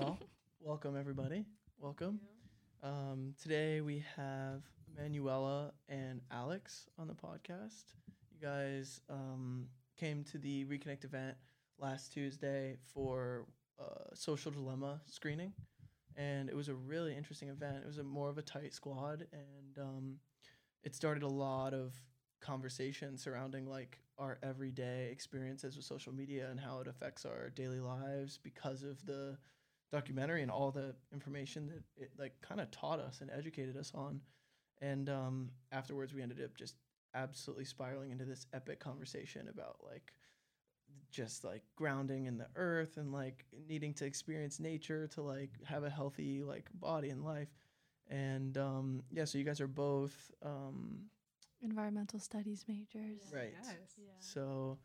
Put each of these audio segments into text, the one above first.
well, welcome everybody. Welcome. Um, today we have Manuela and Alex on the podcast. You guys um, came to the Reconnect event last Tuesday for uh, Social Dilemma screening, and it was a really interesting event. It was a more of a tight squad, and um, it started a lot of conversation surrounding like our everyday experiences with social media and how it affects our daily lives because of the documentary and all the information that it like kind of taught us and educated us on. And um, afterwards, we ended up just absolutely spiraling into this epic conversation about like just like grounding in the earth and like needing to experience nature to like have a healthy like body and life. And um, yeah, so you guys are both um, environmental studies majors. Right. Yes. Yeah. So,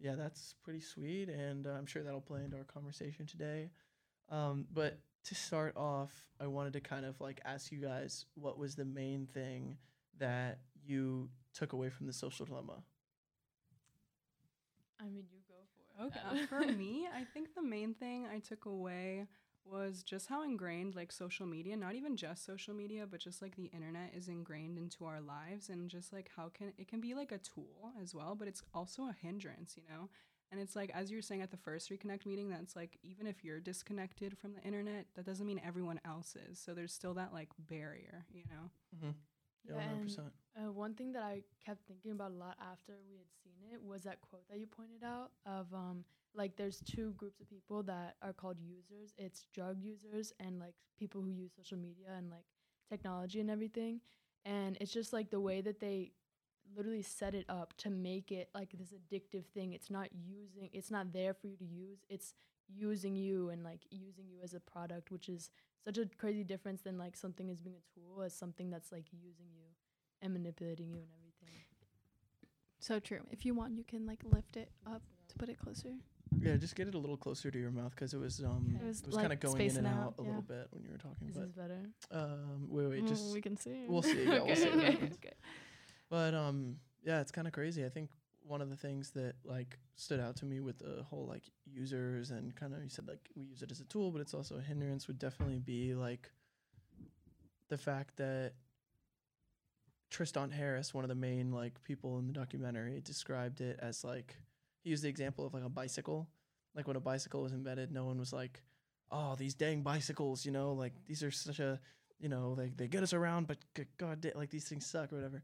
yeah, that's pretty sweet, and uh, I'm sure that'll play into our conversation today. Um, but to start off, I wanted to kind of like ask you guys what was the main thing that you took away from the social dilemma. I mean, you go for it. Okay. For me, I think the main thing I took away was just how ingrained like social media, not even just social media, but just like the internet is ingrained into our lives and just like how can it can be like a tool as well, but it's also a hindrance, you know? And it's like as you were saying at the first reconnect meeting, that's like even if you're disconnected from the internet, that doesn't mean everyone else is. So there's still that like barrier, you know? Mm-hmm. Yeah, Yeah, one hundred and- percent. Uh, one thing that I kept thinking about a lot after we had seen it was that quote that you pointed out of um like there's two groups of people that are called users. It's drug users and like people who use social media and like technology and everything. And it's just like the way that they literally set it up to make it like this addictive thing. It's not using it's not there for you to use. It's using you and like using you as a product, which is such a crazy difference than like something as being a tool as something that's like using you and manipulating you and everything. So true. If you want, you can like lift it up to put it closer. Yeah, just get it a little closer to your mouth because it was um It was, was like kind of going in and out, out a yeah. little bit when you were talking. Is But this is better? um, wait, wait, Mm, just we can see. we'll see. Yeah, we'll see what happens. okay. But um, yeah, it's kind of crazy. I think one of the things that like stood out to me with the whole like users and kind of you said like we use it as a tool, but it's also a hindrance would definitely be like the fact that Tristan Harris, one of the main like people in the documentary, described it as like he used the example of like a bicycle. Like when a bicycle was invented, no one was like, "Oh, these dang bicycles," you know, like these are such a, you know, like they get us around, but god, like these things suck or whatever.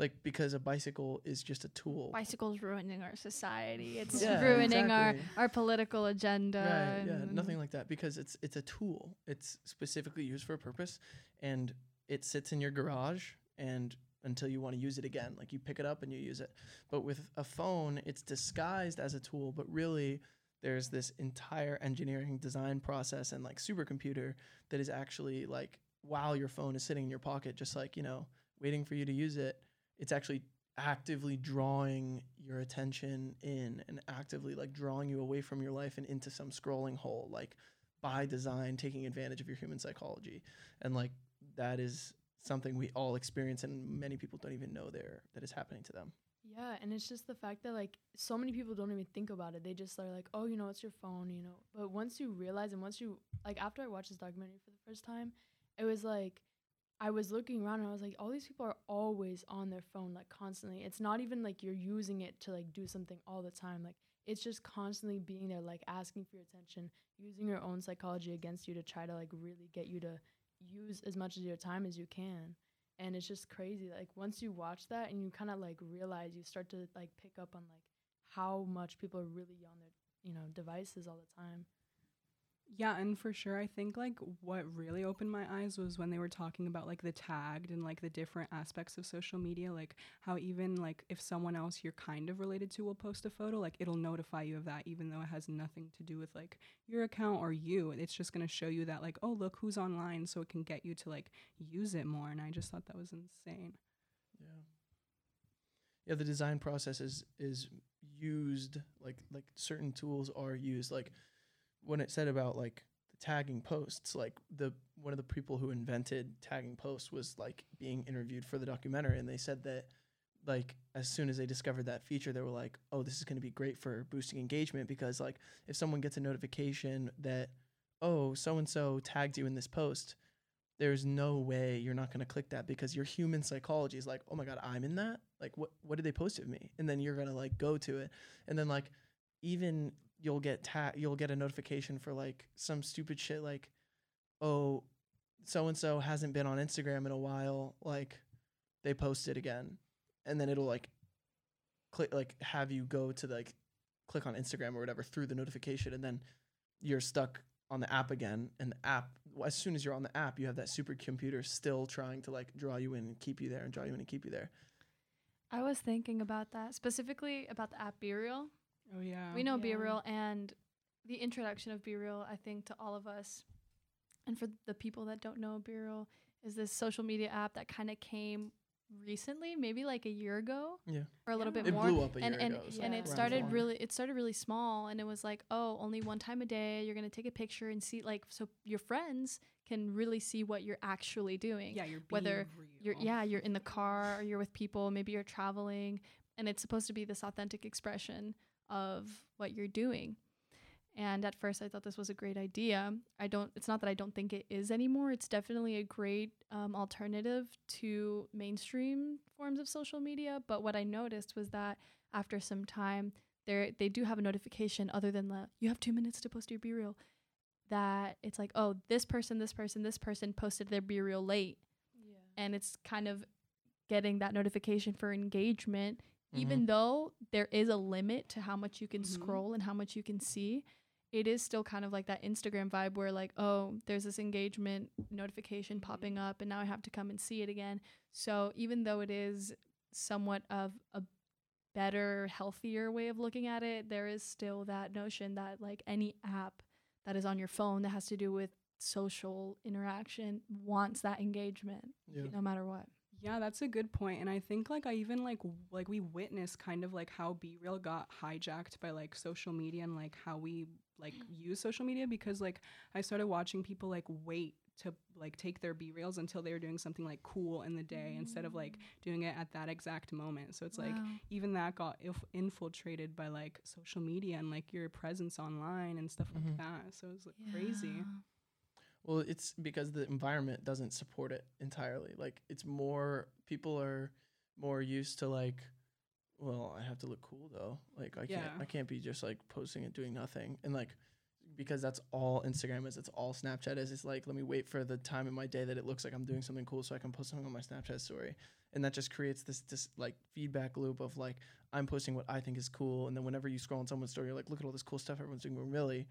Like because a bicycle is just a tool. Bicycles ruining our society. It's Yeah, ruining exactly. our our political agenda. Right, yeah, nothing like that because it's it's a tool. It's specifically used for a purpose and it sits in your garage and until you want to use it again. Like you pick it up and you use it. But with a phone, it's disguised as a tool, but really there's this entire engineering design process and like supercomputer that is actually like while your phone is sitting in your pocket just like, you know, waiting for you to use it, it's actually actively drawing your attention in and actively like drawing you away from your life and into some scrolling hole like by design taking advantage of your human psychology and like that is something we all experience and many people don't even know there that is happening to them Yeah, and it's just the fact that like so many people don't even think about it. They just are like, "Oh, you know, it's your phone," you know. But once you realize and once you like after I watched this documentary for the first time, it was like I was looking around and I was like, all these people are always on their phone like constantly. It's not even like you're using it to like do something all the time. Like it's just constantly being there like asking for your attention, using your own psychology against you to try to like really get you to use as much of your time as you can and it's just crazy like once you watch that and you kind of like realize you start to like pick up on like how much people are really on their you know devices all the time Yeah, and for sure, I think like what really opened my eyes was when they were talking about like the tagged and like the different aspects of social media, like how even like if someone else you're kind of related to will post a photo, like it'll notify you of that, even though it has nothing to do with like your account or you. It's just gonna show you that like, oh look who's online, so it can get you to like use it more. And I just thought that was insane. yeah yeah the design process is is used like like certain tools are used like when it said about like the tagging posts like the one of the people who invented tagging posts was like being interviewed for the documentary and they said that like as soon as they discovered that feature they were like oh this is going to be great for boosting engagement because like if someone gets a notification that oh, so and so tagged you in this post, there's no way you're not going to click that because your human psychology is like, oh my god, I'm in that. Like, what what did they post of me? And then you're gonna like go to it, and then like even you'll get ta- you'll get a notification for like some stupid shit like, oh, so and so hasn't been on Instagram in a while. Like, they posted again, and then it'll like click like have you go to like click on Instagram or whatever through the notification, and then you're stuck on the app again, and the app as soon as you're on the app, you have that supercomputer still trying to like draw you in and keep you there and draw you in and keep you there. I was thinking about that specifically about the app BeReal. Oh yeah. We know BeReal and the introduction of BeReal, I think, to all of us, and for the people that don't know BeReal, is this social media app that kind of came recently, maybe like a year ago. Yeah. Or a little Yeah. bit It more. blew up a and year and, ago. so and Yeah. it started one. really it started really small and it was like oh only one time a day you're gonna take a picture and see like so your friends can really see what you're actually doing Yeah, you're whether being you're yeah you're in the car or you're with people maybe you're traveling and it's supposed to be this authentic expression of what you're doing. And at first i thought this was a great idea. I don't it's not that i don't think it is anymore. It's definitely a great um, alternative to mainstream forms of social media. But what i noticed was that after some time they they do have a notification other than the you have two minutes to post your BeReal that it's like oh this person this person this person posted their BeReal late. Yeah. and it's kind of getting that notification for engagement Mm-hmm. even though there is a limit to how much you can Mhm. scroll and how much you can see it is still kind of like that instagram vibe where like oh there's this engagement notification popping up and now i have to come and see it again so even though it is somewhat of a better healthier way of looking at it there is still that notion that like any app that is on your phone that has to do with social interaction wants that engagement Yeah. no matter what Yeah, that's a good point. And I think like I even like w- like we witnessed kind of like how BeReal got hijacked by like social media and like how we like use social media because like I started watching people like wait to like take their BeReals until they were doing something like cool in the day instead of like doing it at that exact moment. So it's like even that got inf- infiltrated by like social media and like your presence online and stuff Mhm. like that. So it's like crazy. Well, it's because the environment doesn't support it entirely. Like it's more people are more used to like, well, I have to look cool though. Like I can't. I can't be just like posting and doing nothing. And like because that's all Instagram is, it's all Snapchat is. It's like let me wait for the time in my day that it looks like I'm doing something cool so I can post something on my Snapchat story. And that just creates this this like feedback loop of like I'm posting what I think is cool and then whenever you scroll on someone's story you're like look at all this cool stuff everyone's doing when really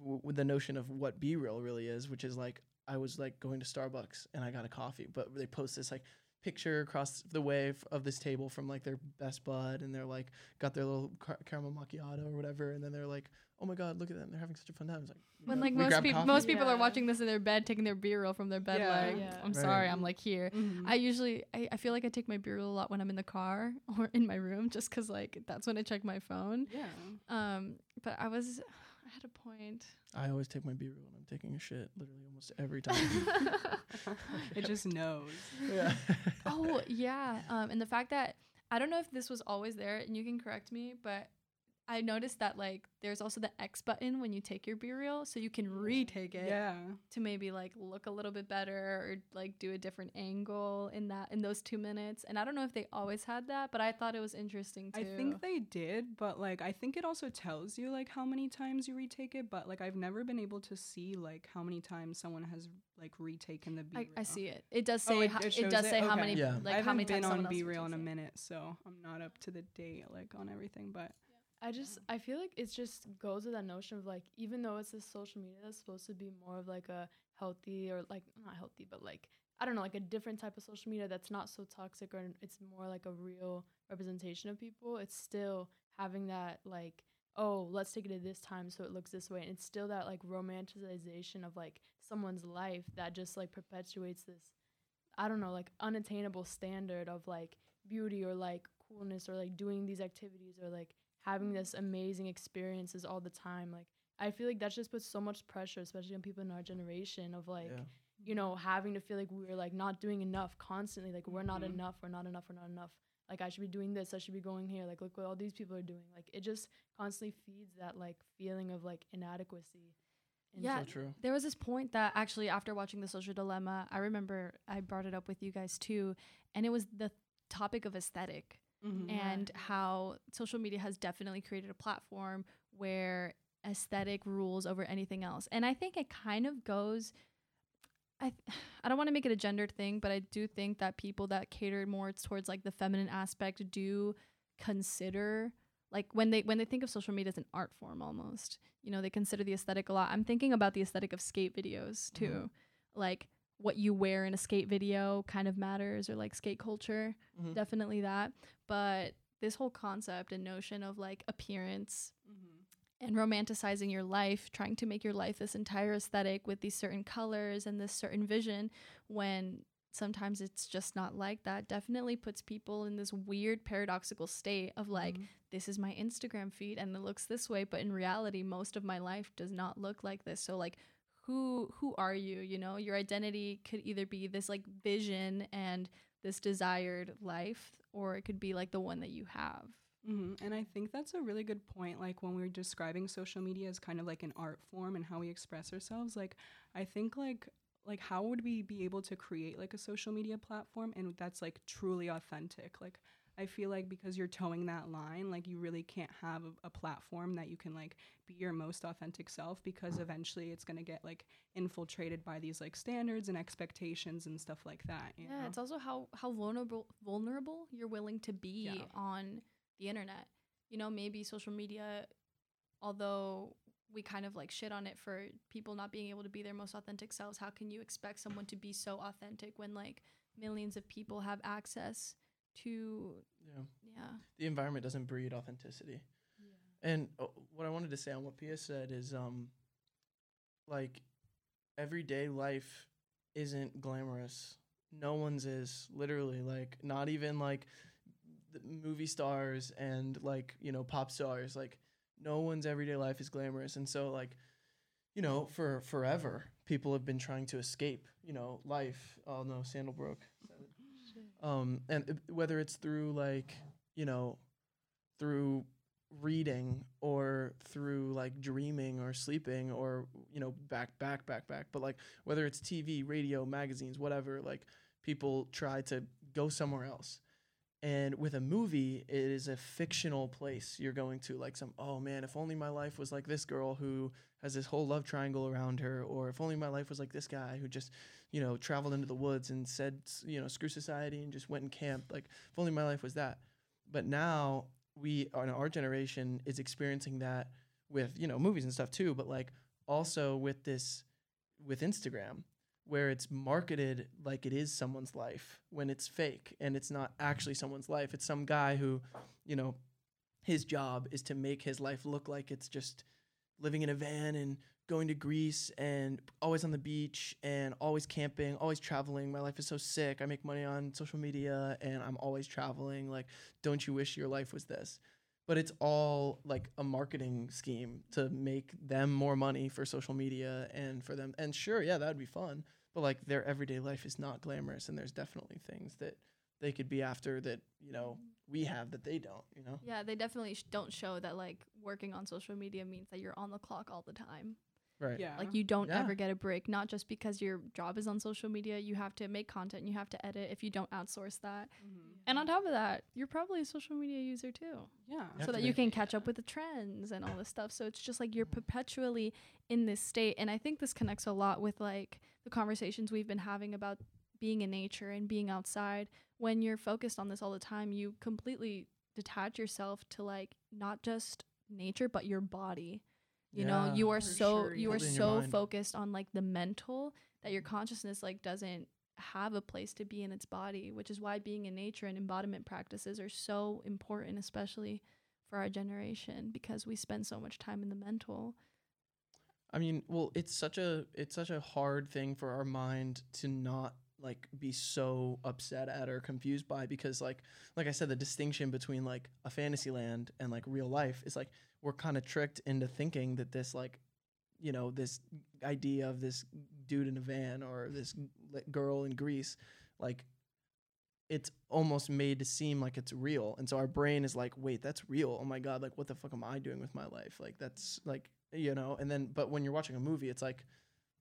w- with the notion of what BeReal really is, which is like I was like going to Starbucks and I got a coffee, but they post this like picture across the way f- of this table from like their best bud, and they're like got their little car- caramel macchiato or whatever, and then they're like, oh my god, look at them, they're having such a fun time. It's like When know, like most people, most people are watching this in their bed, taking their BeReal from their bed. Yeah. Like, Yeah. I'm Right. sorry, I'm like here. Mhm. I usually, I, I feel like I take my BeReal a lot when I'm in the car or in my room, just 'cause like that's when I check my phone. yeah. Um, but I was, I had a point. I always take my beer when I'm taking a shit, literally almost every time. it just knows. yeah. oh yeah, um, and the fact that I don't know if this was always there, and you can correct me, but I noticed that like there's also the X button when you take your BeReal, so you can retake it. Yeah. to maybe like look a little bit better or like do a different angle in that in those two minutes. And I don't know if they always had that, but I thought it was interesting too. I think they did, but like I think it also tells you like how many times you retake it, but like I've never been able to see like how many times someone has like retaken the B I, reel. I see it. It does Oh, say it- it it, shows does it? say how Okay. many Yeah. like I how haven't many been times on someone else BeReal in a minute, so I'm not up to the date like on everything, but I just I feel like it just goes with that notion of like even though it's this social media that's supposed to be more of like a healthy or like not healthy but like I don't know like a different type of social media that's not so toxic or it's more like a real representation of people it's still having that like oh let's take it at this time so it looks this way. And it's still that like romanticization of like someone's life that just like perpetuates this I don't know like unattainable standard of like beauty or like coolness or like doing these activities or like having this amazing experiences all the time like i feel like that just puts so much pressure especially on people in our generation of like Yeah. you know having to feel like we're like not doing enough constantly like we're not Mhm. enough we're not enough we're not enough like i should be doing this i should be going here like look what all these people are doing like it just constantly feeds that like feeling of like inadequacy And Yeah. So true. There was this point that actually, after watching The Social Dilemma, I remember I brought it up with you guys too, and it was the topic of aesthetic Mhm. And how social media has definitely created a platform where aesthetic rules over anything else. And I think it kind of goes. I th- I don't want to make it a gendered thing, but I do think that people that cater more towards like the feminine aspect do consider like when they when they think of social media as an art form almost you know they consider the aesthetic a lot i'm thinking about the aesthetic of skate videos too like what you wear in a skate video kind of matters or like skate culture Mhm. definitely that but this whole concept and notion of like appearance Mhm. and romanticizing your life, trying to make your life this entire aesthetic with these certain colors and this certain vision when sometimes it's just not like that definitely puts people in this weird paradoxical state of like Mhm. this is my Instagram feed and it looks this way but in reality most of my life does not look like this so like who who are you you know your identity could either be this like vision and this desired life or it could be like the one that you have hmm And I think that's a really good point. Like when we were describing social media as kind of like an art form and how we express ourselves, like I think like like how would we be able to create like a social media platform and that's like truly authentic? Like I feel like because you're towing that line, like you really can't have a, a platform that you can like be your most authentic self because eventually it's gonna get like infiltrated by these like standards and expectations and stuff like that. Yeah know? it's also how how vulnerable vulnerable you're willing to be Yeah. on the internet you know maybe social media although we kind of like shit on it for people not being able to be their most authentic selves how can you expect someone to be so authentic when like millions of people have access to Yeah. yeah The environment doesn't breed authenticity. And uh, what I wanted to say on what Pia said is, um, like, everyday life isn't glamorous. No one's is literally like not even like the movie stars and like you know pop stars. Like, no one's everyday life is glamorous, and so like, you know, for forever people have been trying to escape. You know, life. Oh no, sandal broke. Um, and whether it's through like you know through reading or through like dreaming or sleeping or you know back back back back but like whether it's TV radio magazines whatever like people try to go somewhere else. And with a movie it is a fictional place you're going to like some oh man if only my life was like this girl who has this whole love triangle around her or if only my life was like this guy who just you know traveled into the woods and said you know screw society and just went and camped. Like if only my life was that. But now we on our generation is experiencing that with you know movies and stuff too but like also with this with instagram where it's marketed like it is someone's life when it's fake and it's not actually someone's life. It's some guy who you know his job is to make his life look like it's just living in a van and going to Greece and always on the beach and always camping, always traveling. My life is so sick. I make money on social media and I'm always traveling. Like, don't you wish your life was this? But it's all like a marketing scheme to make them more money for social media and for them. And sure, yeah, that'd be fun. But like their everyday life is not glamorous and there's definitely things that they could be after that, you know, we have that they don't, you know? yeah they definitely sh- don't show that like working on social media means that you're on the clock all the time Right. yeah. Like you don't Yeah. ever get a break, not just because your job is on social media. You have to make content, you have to edit if you don't outsource that. Mhm. And on top of that, you're probably a social media user too. yeah. You so that you can catch up with the trends and all this stuff. So it's just like you're perpetually in this state. And I think this connects a lot with like the conversations we've been having about being in nature and being outside. When you're focused on this all the time, you completely detach yourself to like not just nature but your body. You know, you are so sure, you are Totally in your so focused on like the mental that your consciousness like doesn't have a place to be in its body, which is why being in nature and embodiment practices are so important, especially for our generation, because we spend so much time in the mental. I mean, well, it's such a it's such a hard thing for our mind to not like be so upset at or confused by because like like I said the distinction between like a fantasy land and like real life is like we're kind of tricked into thinking that this like you know this idea of this dude in a van or this girl in Greece like it's almost made to seem like it's real. And so our brain is like wait that's real. Oh my god like what the fuck am i doing with my life? Like that's like you know. And then, but when you're watching a movie, it's like,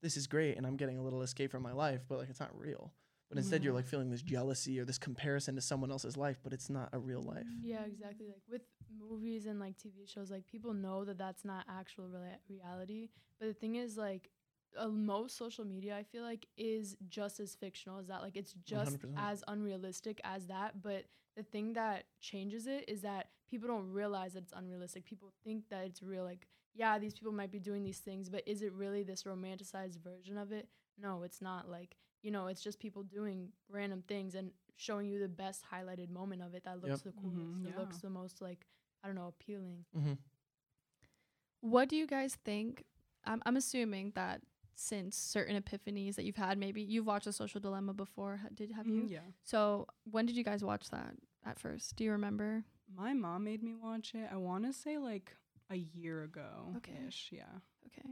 this is great, and I'm getting a little escape from my life, but like it's not real. But instead, you're Mhm. like feeling this jealousy or this comparison to someone else's life, but it's not a real life. Yeah, exactly. Like with movies and like TV shows, like people know that that's not actual rela- reality. But the thing is, like, uh, most social media, I feel like, is just as fictional as that. Like, it's just 100%. as unrealistic as that. But the thing that changes it is that people don't realize that it's unrealistic. People think that it's real. Like, yeah, these people might be doing these things, but is it really this romanticized version of it? No, it's not. Like, you know, it's just people doing random things and showing you the best highlighted moment of it that looks Yep. the coolest. Mhm, It looks the most like I don't know appealing. Mm-hmm. What do you guys think? I'm I'm assuming that since certain epiphanies that you've had, maybe you've watched The Social Dilemma before. ha- Did have you? Mhm, Yeah. So when did you guys watch that at first? Do you remember? My mom made me watch it. I want to say like a year ago. Okay. Ish, yeah. Okay.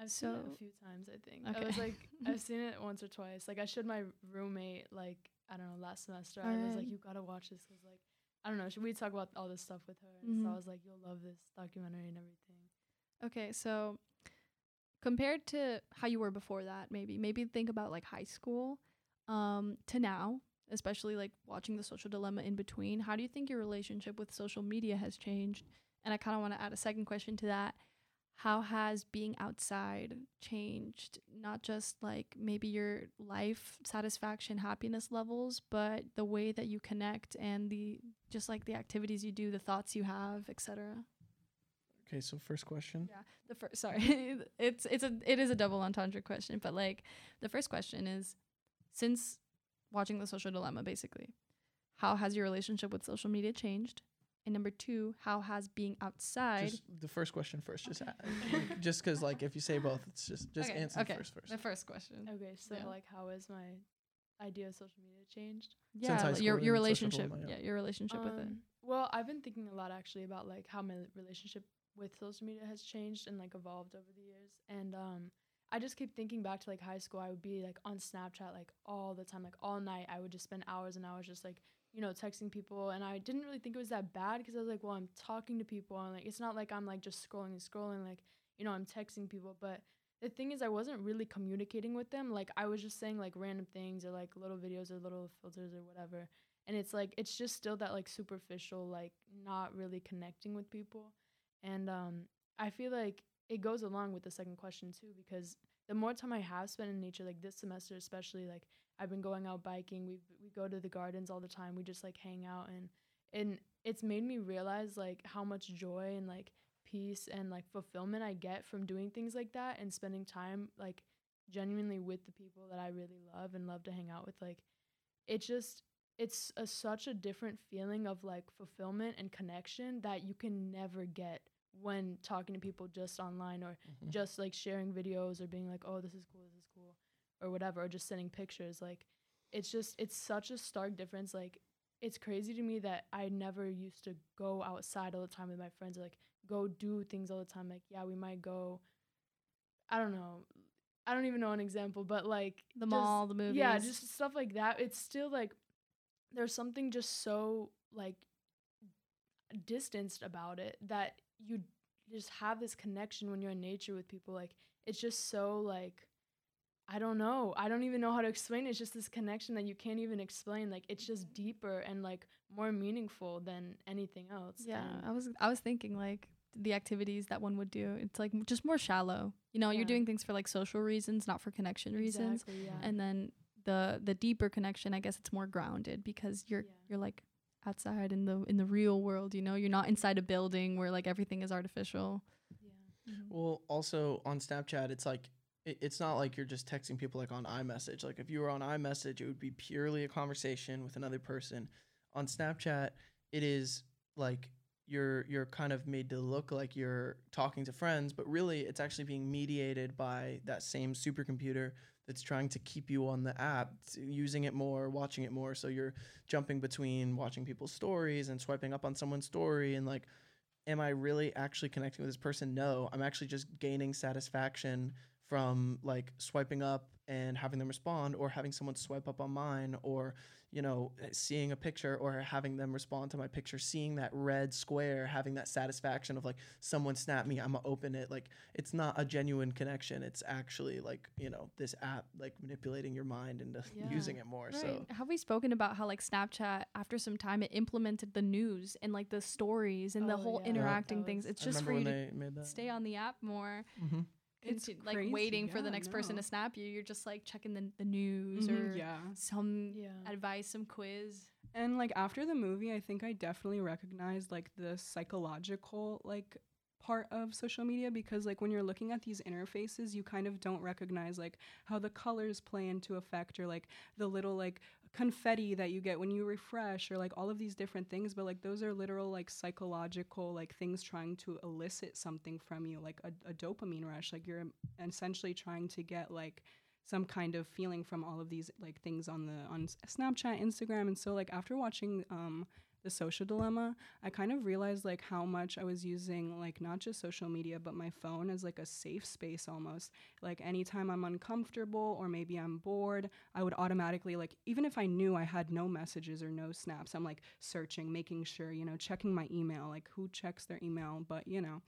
I've seen it a few times. I think Okay. I was like I've seen it once or twice. Like I showed my roommate like I don't know last semester. I was like, you gotta watch this because like I don't know. Should we talk about all this stuff with her? And so Mhm. I was like, you'll love this documentary and everything. Okay, so compared to how you were before that, maybe maybe think about like high school um to now, especially like watching the social dilemma in between. How do you think your relationship with social media has changed? And I kind of want to add a second question to that. How has being outside changed not just like maybe your life satisfaction, happiness levels, but the way that you connect and the just like the activities you do, the thoughts you have, etc. Okay, so first question. Yeah, the first. Sorry, it's it's a it is a double entendre question, but like the first question is, since watching the social dilemma, basically, how has your relationship with social media changed? And number two, how has being outside? Just the first question first. Just Okay. just because like if you say both, it's just just Okay, answer okay. first first. the first question. Okay, so Yeah. like how has my idea of social media changed? Yeah, high like your your relationship. dilemma, Yeah. yeah. your relationship with it. Um, Well, I've been thinking a lot actually about like how my relationship with social media has changed and like evolved over the years. And um I just keep thinking back to like high school. I would be like on Snapchat like all the time, like all night. I would just spend hours and hours just like, you know, texting people and I didn't really think it was that bad because I was like, well, I'm talking to people and like it's not like I'm like just scrolling and scrolling like, you know, I'm texting people, but the thing is I wasn't really communicating with them. Like I was just saying like random things or like little videos or little filters or whatever and it's like it's just still that like superficial like not really connecting with people and um i feel like it goes along with the second question too because the more time i have spent in nature like this semester especially like i've been going out biking. We we go to the gardens all the time. We just like hang out and and it's made me realize like how much joy and like peace and like fulfillment i get from doing things like that and spending time like genuinely with the people that i really love and love to hang out with. Like it just it's a, such a different feeling of like fulfillment and connection that you can never get when talking to people just online or Mhm. just like sharing videos or being like oh this is cool. This is cool or whatever or just sending pictures like it's just it's such a stark difference like it's crazy to me that i never used to go outside all the time with my friends or like go do things all the time like yeah we might go i don't know i don't even know an example but like The just- mall, the movies. yeah just stuff like that it's still like there's something just so like distanced about it that you just have this connection when you're in nature with people like it's just so like i don't know i don't even know how to explain it it's just this connection that you can't even explain like it's just deeper and like more meaningful than anything else Yeah, and- I was I was thinking like the activities that one would do. It's like just more shallow. You know, you're doing things for like social reasons, not for connection reasons. Exactly, yeah. And then the the deeper connection, I guess it's more grounded because you're Yeah. you're like outside in the in the real world, you know? You're not inside a building where like everything is artificial. yeah. Well, also on Snapchat, it's like it, it's not like you're just texting people like on iMessage. Like if you were on iMessage, it would be purely a conversation with another person. On Snapchat, it is like you're you're kind of made to look like you're talking to friends, but really it's actually being mediated by that same supercomputer that's trying to keep you on the app, using it more, watching it more. So you're jumping between watching people's stories and swiping up on someone's story and like am I really actually connecting with this person? No, I'm actually just gaining satisfaction from like swiping up and having them respond or having someone swipe up on mine or you know seeing a picture or having them respond to my picture seeing that red square having that satisfaction of like someone snapped me i'm gonna open it like it's not a genuine connection it's actually like you know this app like manipulating your mind into Yeah. using it more so Have we spoken about how like Snapchat after some time it implemented the news and like the stories and the Oh, whole yeah. interacting That things? It's just for you to they made that stay on the app more. Mhm. It's like crazy, waiting for the yeah, next person to snap you. You're just like checking the, the news Mhm, or yeah. some Yeah. advice, some quiz. And like after the movie, I think I definitely recognized like the psychological like part of social media because like when you're looking at these interfaces, you kind of don't recognize like how the colors play into effect or like the little like confetti that you get when you refresh or like all of these different things but like those are literal like psychological like things trying to elicit something from you like a, a dopamine rush. Like you're essentially trying to get like some kind of feeling from all of these like things on the on Snapchat, Instagram, and so like after watching um the social dilemma, I kind of realized like how much I was using like not just social media but my phone as like a safe space almost. Like anytime I'm uncomfortable or maybe I'm bored, I would automatically like even if I knew I had no messages or no snaps, I'm like searching, making sure, you know, checking my email, like who checks their email, but you know,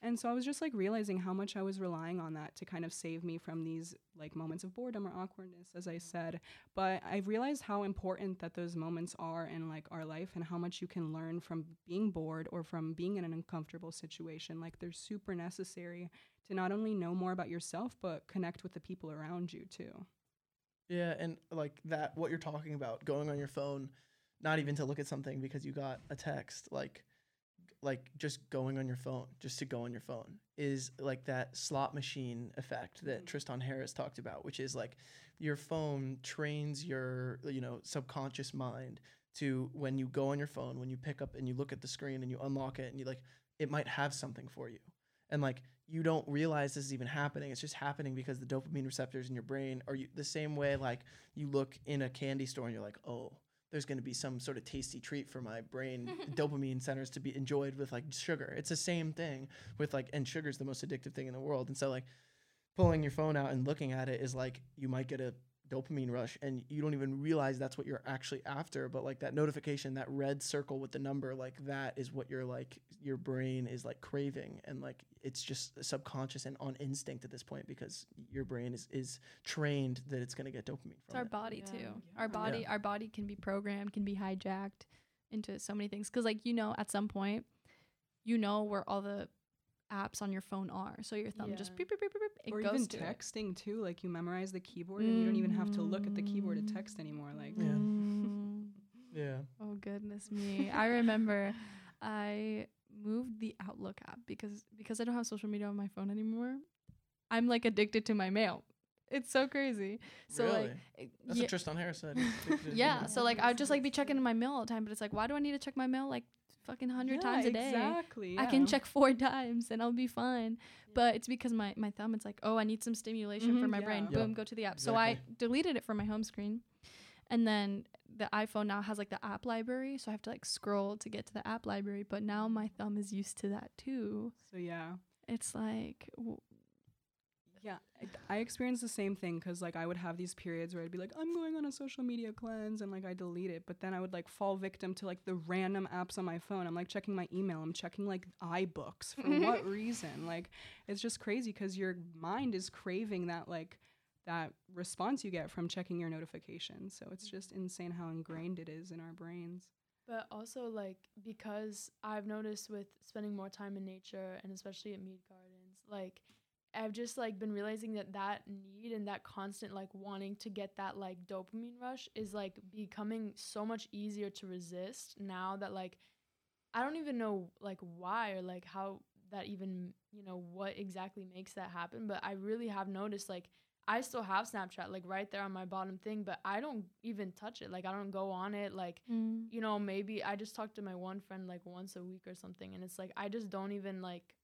and so I was just like realizing how much I was relying on that to kind of save me from these like moments of boredom or awkwardness, as I said. But I've realized how important that those moments are in like our life and how much you can learn from being bored or from being in an uncomfortable situation. Like they're super necessary to not only know more about yourself, but connect with the people around you too. Yeah, and like that, what you're talking about, going on your phone, not even to look at something because you got a text, like, like just going on your phone, just to go on your phone, is like that slot machine effect that Mhm. Tristan Harris talked about, which is like your phone trains your, you know, subconscious mind to when you go on your phone, when you pick up and you look at the screen and you unlock it and you like, it might have something for you, and like you don't realize this is even happening. It's just happening because the dopamine receptors in your brain are you, the same way like you look in a candy store and you're like, oh, there's going to be some sort of tasty treat for my brain dopamine centers to be enjoyed with like sugar. It's the same thing with like, and sugar's the most addictive thing in the world. And so like pulling your phone out and looking at it is like you might get a dopamine rush and you don't even realize that's what you're actually after but like that notification that red circle with the number like that is what you're like your brain is like craving and like it's just subconscious and on instinct at this point because your brain is is trained that it's going to get dopamine It's our it. body Yeah. too. Yeah. Our body, Yeah. our body can be programmed, can be hijacked into so many things. Cause like you know, at some point, you know where all the apps on your phone are. So your thumb just beep beep beep beep. beep, It or goes even to it. texting too. Like you memorize the keyboard and you don't even have to look at the keyboard to text anymore. Like Yeah. Mm. yeah Oh goodness me! I remember I moved the Outlook app because because I don't have social media on my phone anymore. I'm like addicted to my mail. It's so crazy. So really like, it- that's yeah, what Tristan Harris said He's addicted to his yeah. So like I would just like be checking in my mail all the time, but it's like why do I need to check my mail like fucking hundred Yeah, times a day? Exactly. I can check four times and I'll be fine. But it's because my, my thumb, it's like, oh, I need some stimulation for Mhm, my yeah. brain. Yeah. Boom, go to the app. So I deleted it from my home screen. And then the iPhone now has like the app library. So I have to like scroll to get to the app library. But now my thumb is used to that too. So yeah. It's like, w- Yeah, I, I experienced the same thing because like I would have these periods where I'd be like, I'm going on a social media cleanse, and like I delete it, but then I would like fall victim to like the random apps on my phone. I'm like checking my email, I'm checking like iBooks for what reason? Like it's just crazy because your mind is craving that like that response you get from checking your notifications. So it's just insane how ingrained it is in our brains. But also like because I've noticed with spending more time in nature and especially at Mead Gardens, like I've just like been realizing that that need and that constant like wanting to get that like dopamine rush is like becoming so much easier to resist now that like I don't even know like why or like how that even you know what exactly makes that happen but I really have noticed like I still have Snapchat like right there on my bottom thing but I don't even touch it like I don't go on it like mm. you know, maybe I just talk to my one friend like once a week or something, and it's like I just don't even like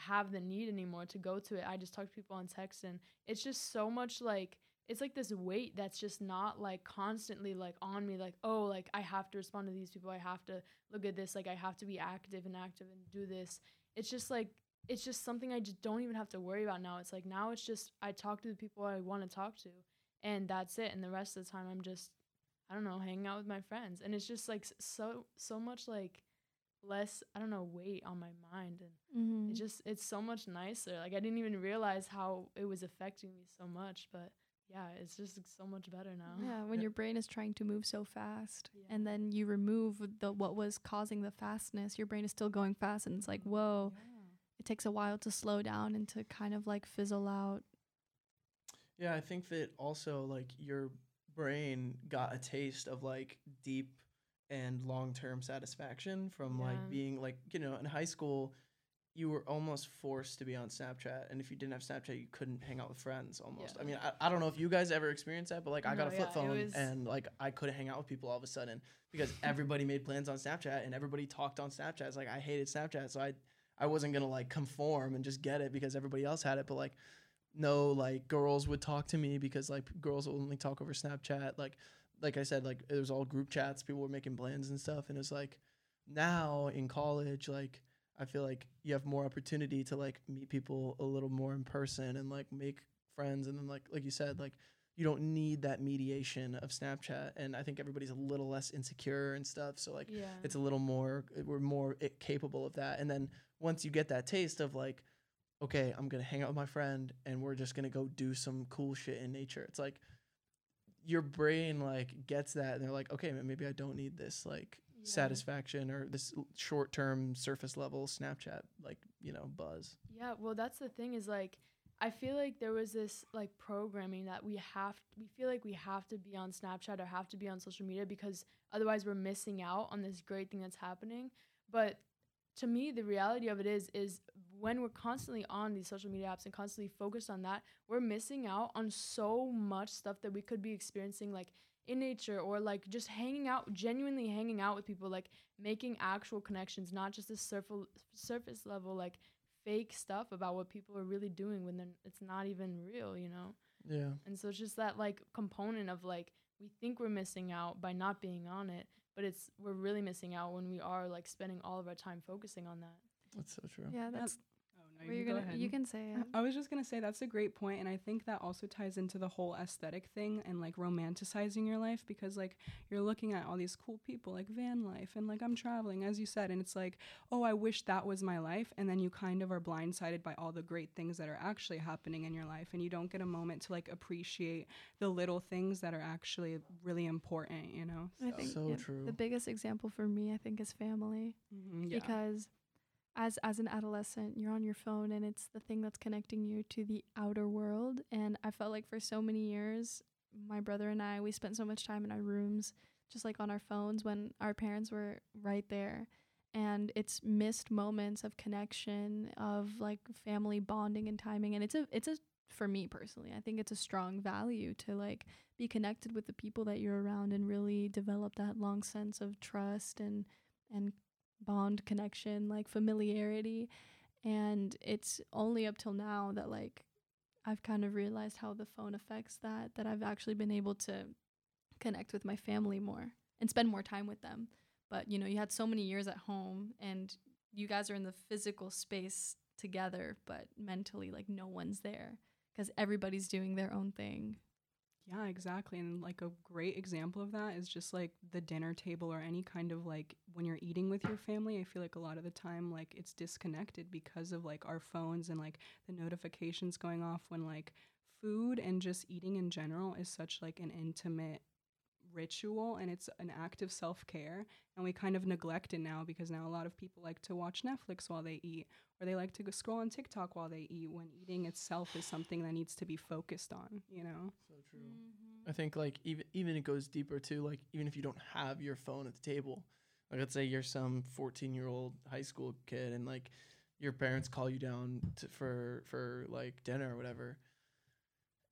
have the need anymore to go to it. I just talk to people on text, and it's just so much like it's like this weight that's just not like constantly like on me. Like oh, like I have to respond to these people. I have to look at this. Like I have to be active and active and do this. It's just like it's just something I just don't even have to worry about now. It's like now it's just I talk to the people I want to talk to, and that's it. And the rest of the time I'm just I don't know hanging out with my friends, and it's just like so so much like less I don't know weight on my mind, and Mm-hmm. it just it's so much nicer. Like I didn't even realize how it was affecting me so much, but yeah, it's just so much better now. Yeah, when Yeah. your brain is trying to move so fast, Yeah. and then you remove the what was causing the fastness, your brain is still going fast, and it's like, whoa, it takes a while to slow down and to kind of like fizzle out. Yeah, I think that also like your brain got a taste of like deep and long term satisfaction from Yeah. like being like, you know, in high school, you were almost forced to be on Snapchat. And if you didn't have Snapchat, you couldn't hang out with friends almost. I mean, I, I don't know if you guys ever experienced that, but like I got a flip yeah, phone and like I couldn't hang out with people all of a sudden because everybody made plans on Snapchat and everybody talked on Snapchat. It's like I hated Snapchat. So I, I wasn't to like conform and just get it because everybody else had it. But like, no like girls would talk to me because like girls will only talk over Snapchat. Like like I said, like it was all group chats. People were making plans and stuff, and it was like now in college, like I feel like you have more opportunity to like meet people a little more in person and like make friends, and then like like you said, like you don't need that mediation of Snapchat, and I think everybody's a little less insecure and stuff. So like yeah, it's a little more we're more i- capable of that and then once you get that taste of like okay i'm gonna hang out with my friend and we're just gonna go do some cool shit in nature it's like your brain like gets that and they're like okay maybe i don't need this like Yeah. satisfaction or this short-term surface level snapchat like you know buzz Yeah, well, that's the thing is like I feel like there was this like programming that we have we feel like we have to be on Snapchat or have to be on social media because otherwise we're missing out on this great thing that's happening. But to me, the reality of it is is when we're constantly on these social media apps and constantly focused on that, we're missing out on so much stuff that we could be experiencing like in nature or like just hanging out genuinely hanging out with people like making actual connections not just this surface surface level like fake stuff about what people are really doing when then it's not even real, you know? yeah And so it's just that like component of like we think we're missing out by not being on it, but it's we're really missing out when we are like spending all of our time focusing on that. that's so true Yeah, that's no, where you you're gonna ahead. you can say it. I was just gonna say that's a great point, and I think that also ties into the whole aesthetic thing and like romanticizing your life because like you're looking at all these cool people like van life and like I'm traveling as you said, and it's like oh I wish that was my life, and then you kind of are blindsided by all the great things that are actually happening in your life, and you don't get a moment to like appreciate the little things that are actually really important, you know. I think So yeah, true. the biggest example for me, I think, is family. Mhm, yeah. because as as an adolescent you're on your phone and it's the thing that's connecting you to the outer world. And i felt like for so many years my brother and i we spent so much time in our rooms just like on our phones when our parents were right there. And it's missed moments of connection of like family bonding and timing. And it's a it's a for me personally i think it's a strong value to like be connected with the people that you're around and really develop that long sense of trust and and bond connection like familiarity and it's only up till now that like I've kind of realized how the phone affects that that I've actually been able to connect with my family more and spend more time with them. But you know you had so many years at home and you guys are in the physical space together but mentally like no one's there because everybody's doing their own thing Yeah, exactly. And like a great example of that is just like the dinner table or any kind of like when you're eating with your family. I feel like a lot of the time, like it's disconnected because of like our phones and like the notifications going off when like food and just eating in general is such like an intimate ritual and it's an act of self-care and we kind of neglect it now because now a lot of people like to watch Netflix while they eat or they like to go scroll on TikTok while they eat when eating itself is something that needs to be focused on, you know. so true mm-hmm. I think like even even it goes deeper too. Like even if you don't have your phone at the table, like let's say you're some 14 year old high school kid and like your parents call you down to, for for like dinner or whatever,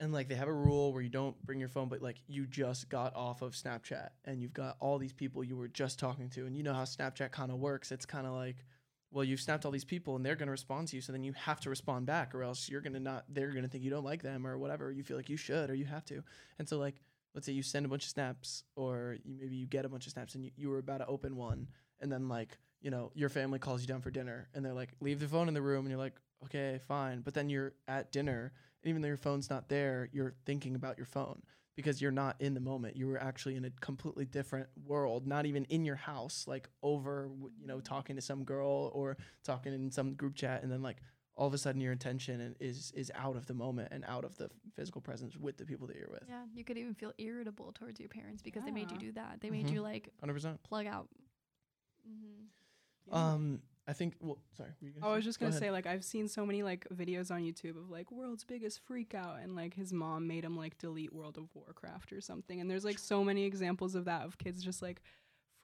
and like they have a rule where you don't bring your phone, but like you just got off of Snapchat and you've got all these people you were just talking to, and you know how Snapchat kind of works. It's kind of like well, you've snapped all these people and they're going to respond to you. So then you have to respond back or else you're going to not, they're going to think you don't like them or whatever. You feel like you should or you have to. And so, like, let's say you send a bunch of snaps or you, maybe you get a bunch of snaps and you, you were about to open one and then, like, you know, your family calls you down for dinner and they're like, leave the phone in the room. And you're like, okay, fine. But then you're at dinner. And even though your phone's not there, you're thinking about your phone because you're not in the moment. You were actually in a completely different world, not even in your house, like over, you know, talking to some girl or talking in some group chat. And then like all of a sudden your attention and- is, is out of the moment and out of the physical presence with the people that you're with. Yeah, you could even feel irritable towards your parents because they made you do that. They made Mhm. you like 100%. plug out. Mm-hmm. Yeah. Um, I think, well, sorry. were you oh, I was just gonna say, like, I've seen so many like videos on YouTube of like world's biggest freak out, and like his mom made him like delete World of Warcraft or something. And there's like so many examples of that of kids just like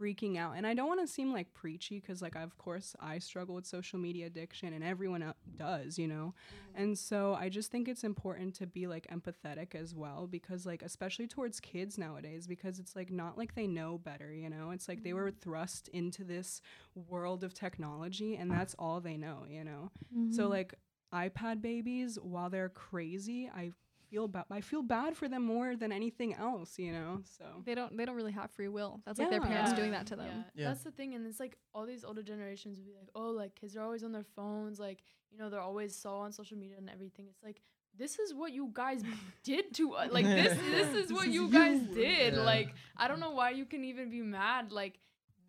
freaking out. And I don't want to seem like preachy because like of course I struggle with social media addiction, and everyone does, you know. And so I just think it's important to be like empathetic as well because like especially towards kids nowadays because it's like not like they know better, you know. It's like they were thrust into this world of technology and that's all they know, you know. Mm-hmm. So like iPad babies while they're crazy, I feel bad I feel bad for them more than anything else, you know. So they don't they don't really have free will. That's like their parents Yeah. doing that to them. Yeah. That's the thing, and it's like all these older generations would be like, oh, like kids are always on their phones, like you know they're always so on social media and everything. It's like this is what you guys did to us. Like this, this is what This you is guys did. Yeah. Like I don't know why you can even be mad. Like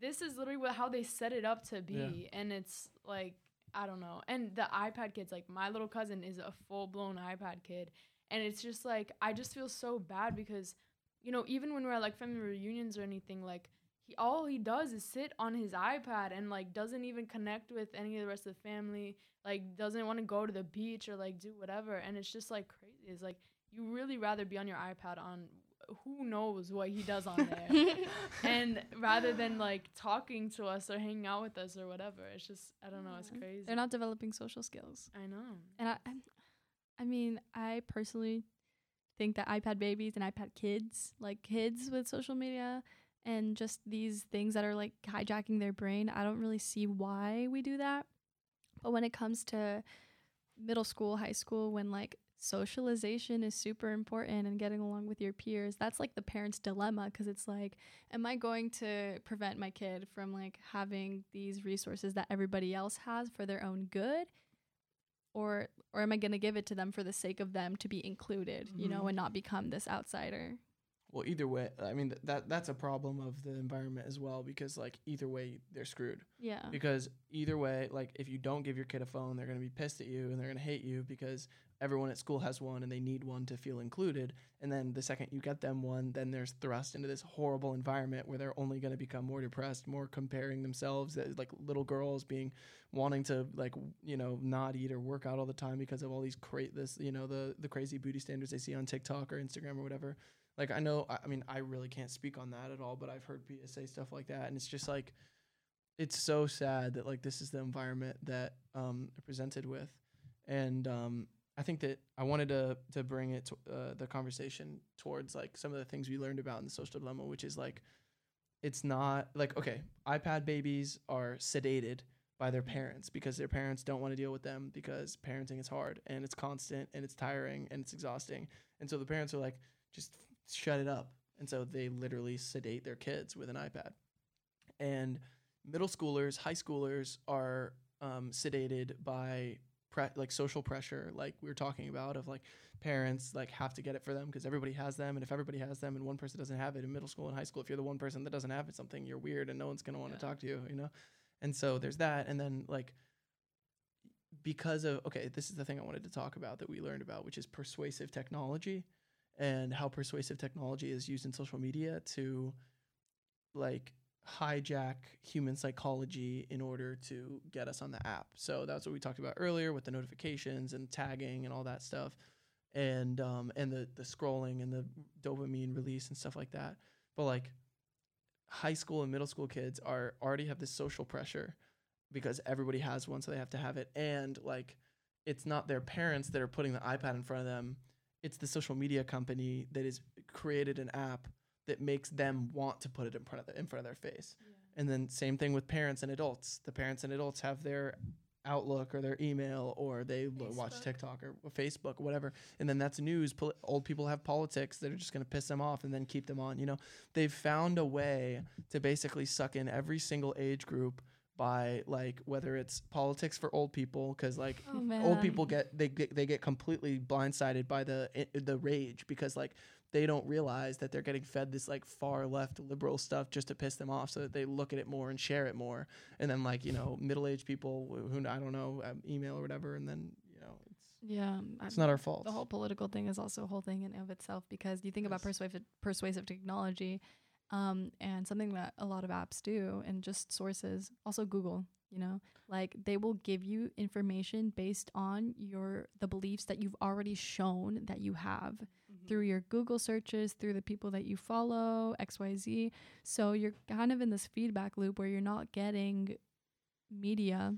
this is literally what how they set it up to be, and it's like I don't know. And the iPad kids, like my little cousin is a full blown iPad kid, and it's just like I just feel so bad because you know even when we're at like family reunions or anything like he all he does is sit on his iPad and like doesn't even connect with any of the rest of the family like doesn't want to go to the beach or like do whatever. And it's just like crazy. It's like you really rather be on your iPad on who knows what he does on there. And rather than like talking to us or hanging out with us or whatever. It's just I don't know it's crazy. They're not developing social skills. I know. And I, I mean, I personally think that iPad babies and iPad kids, like kids with social media and just these things that are like hijacking their brain, I don't really see why we do that. But when it comes to middle school, high school, when like socialization is super important and getting along with your peers, that's like the parent's dilemma because it's like, am I going to prevent my kid from like having these resources that everybody else has for their own good? Or or am I going to give it to them for the sake of them to be included, you know, Mhm. and not become this outsider? Well, either way, I mean th- that that's a problem of the environment as well because like either way they're screwed. Yeah. Because either way, like if you don't give your kid a phone, they're gonna be pissed at you and they're gonna hate you because everyone at school has one and they need one to feel included. And then the second you get them one, then there's thrust into this horrible environment where they're only gonna become more depressed, more comparing themselves, uh, like little girls being wanting to like you know not eat or work out all the time because of all these cra- this you know the the crazy beauty standards they see on TikTok or Instagram or whatever. Like I know, I mean, I really can't speak on that at all, but I've heard PSA stuff like that, and it's just like, it's so sad that like this is the environment that um presented with, and um I think that I wanted to to bring it to, uh, the conversation towards like some of the things we learned about in the social dilemma, which is like, it's not like okay, iPad babies are sedated by their parents because their parents don't want to deal with them because parenting is hard and it's constant and it's tiring and it's exhausting, and so the parents are like, just shut it up. And so they literally sedate their kids with an iPad. And middle schoolers, high schoolers are um, sedated by pre- like social pressure, like we were talking about, of like parents like have to get it for them because everybody has them, and if everybody has them and one person doesn't have it in middle school and high school, if you're the one person that doesn't have it, something you're weird and no one's gonna want to Yeah. talk to you, you know. And so there's that, and then like because of okay, this is the thing I wanted to talk about that we learned about, which is persuasive technology and how persuasive technology is used in social media to like hijack human psychology in order to get us on the app. So that's what we talked about earlier with the notifications and tagging and all that stuff. And um and the the scrolling and the dopamine release and stuff like that. But like high school and middle school kids are already have this social pressure because everybody has one so they have to have it and like it's not their parents that are putting the iPad in front of them it's the social media company that has created an app that makes them want to put it in front of the, in front of their face. And then same thing with parents and adults. The parents and adults have their Outlook or their email or they lo- watch TikTok or Facebook or whatever. And then that's news. Old people have politics that are just going to piss them off and then keep them on. You know, they've found a way to basically suck in every single age group by like whether it's politics for old people because like Oh old people get they get they get completely blindsided by the eh, the rage because like they don't realize that they're getting fed this like far left liberal stuff just to piss them off so that they look at it more and share it more. And then like you know middle-aged people who I don't know um, email or whatever and then you know it's yeah. it's I- not our fault. the whole political thing is also a whole thing in and of itself because you think about persuasive persuasive technology um, and something that a lot of apps do and just sources also google you know like they will give you information based on your the beliefs that you've already shown that you have Mhm. through your google searches through the people that you follow xyz so you're kind of in this feedback loop where you're not getting media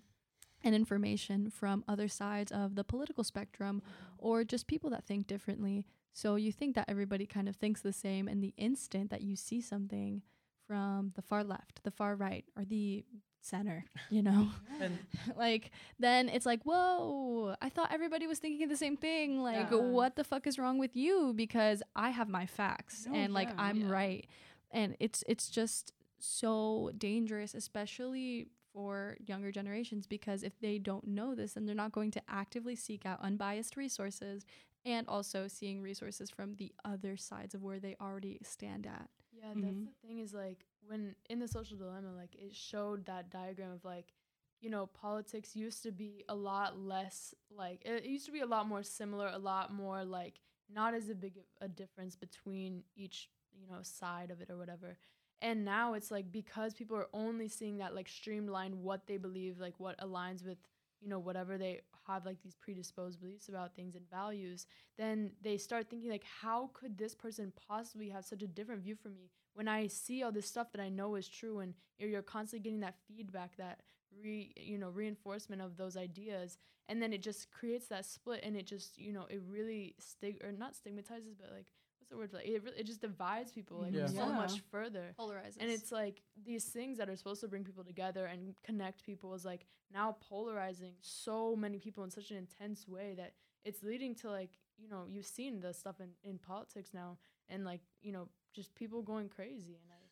and information from other sides of the political spectrum or just people that think differently. So you think that everybody kind of thinks the same, and the instant that you see something from the far left, the far right, or the center, you know, and like then it's like, whoa, I thought everybody was thinking the same thing. Like, Yeah. what the fuck is wrong with you? Because I have my facts No, and like. I'm Yeah. right, and it's it's just so dangerous, especially for younger generations because if they don't know this then they're not going to actively seek out unbiased resources and also seeing resources from the other sides of where they already stand at. Yeah, that's Mhm. the thing is like when in the social dilemma, like it showed that diagram of like, you know, politics used to be a lot less like it used to be a lot more similar, a lot more like not as a big a difference between each, you know, side of it or whatever. And now it's like because people are only seeing that like streamlined what they believe, like what aligns with, you know, whatever they have like these predisposed beliefs about things and values, then they start thinking like how could this person possibly have such a different view from me when i see all this stuff that i know is true and you're, you're constantly getting that feedback that re you know reinforcement of those ideas? And then it just creates that split and it just you know it really stig or not stigmatizes but like what's the word for that? it really, it just divides people like Yeah. so Yeah. much further Polarizes. and it's like these things that are supposed to bring people together and connect people is like now polarizing so many people in such an intense way that it's leading to like you know you've seen the stuff in, in politics now and like you know just people going crazy and i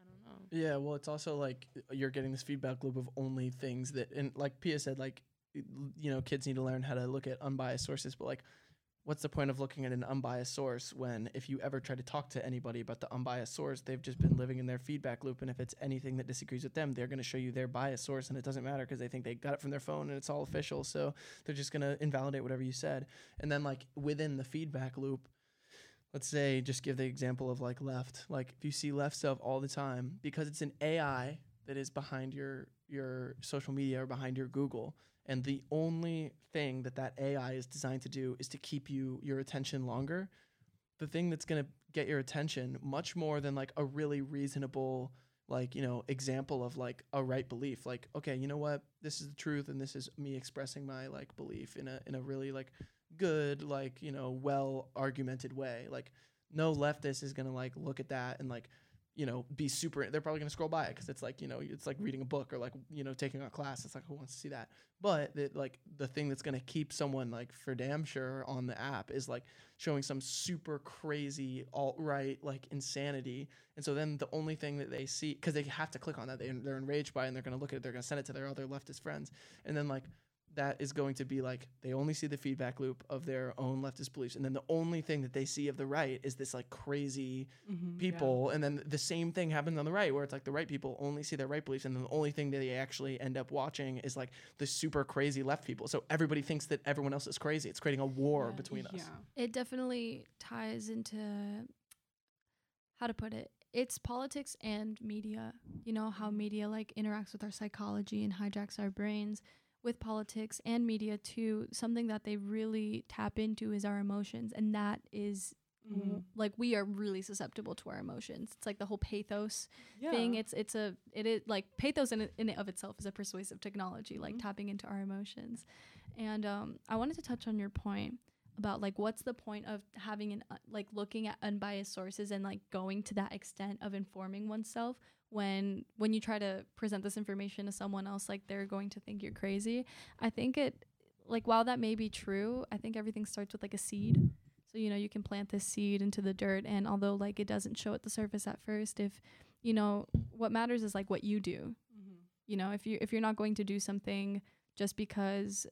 i don't know Yeah, well, it's also like you're getting this feedback loop of only things that, and like Pia said, like, you know, kids need to learn how to look at unbiased sources, but like, what's the point of looking at an unbiased source when if you ever try to talk to anybody about the unbiased source, they've just been living in their feedback loop, and if it's anything that disagrees with them, they're going to show you their biased source, and it doesn't matter because they think they got it from their phone and it's all official, so they're just going to invalidate whatever you said, and then like within the feedback loop let's say just give the example of like left. Like if you see left stuff all the time because it's an ai that is behind your your social media or behind your google and the only thing that that ai is designed to do is to keep you your attention longer. The thing that's going to get your attention much more than like a really reasonable like you know example of like a right belief like okay you know what? This is the truth and this is me expressing my like belief in a in a really like good like you know well argumented way. Like no leftist is gonna like look at that and like you know be super they're probably gonna scroll by it because it's like you know it's like reading a book or like you know taking a class. It's like who wants to see that? But the, like the thing that's gonna keep someone like for damn sure on the app is like showing some super crazy alt right like insanity. And so then the only thing that they see because they have to click on that they, they're enraged by it and they're gonna look at it they're gonna send it to their other leftist friends. And then like that is going to be like they only see the feedback loop of their own leftist beliefs and then the only thing that they see of the right is this like crazy Mhm, yeah. people and then the same thing happens on the right where it's like the right people only see their right beliefs and then the only thing that they actually end up watching is like the super crazy left people so everybody thinks that everyone else is crazy it's creating a war Yeah. between us Yeah. it definitely ties into how to put it it's politics and media you know how media like interacts with our psychology and hijacks our brains with politics and media too something that they really tap into is our emotions and that is Mhm. like we are really susceptible to our emotions it's like the whole pathos Yeah. thing it's it's a it is like pathos in, in it of itself is a persuasive technology like Mhm. tapping into our emotions and um i wanted to touch on your point about like what's the point of having an uh, like looking at unbiased sources and like going to that extent of informing oneself when when you try to present this information to someone else like they're going to think you're crazy i think it like while that may be true i think everything starts with like a seed so you know you can plant this seed into the dirt and although like it doesn't show at the surface at first if you know what matters is like what you do Mhm. You know, if you if you're not going to do something just because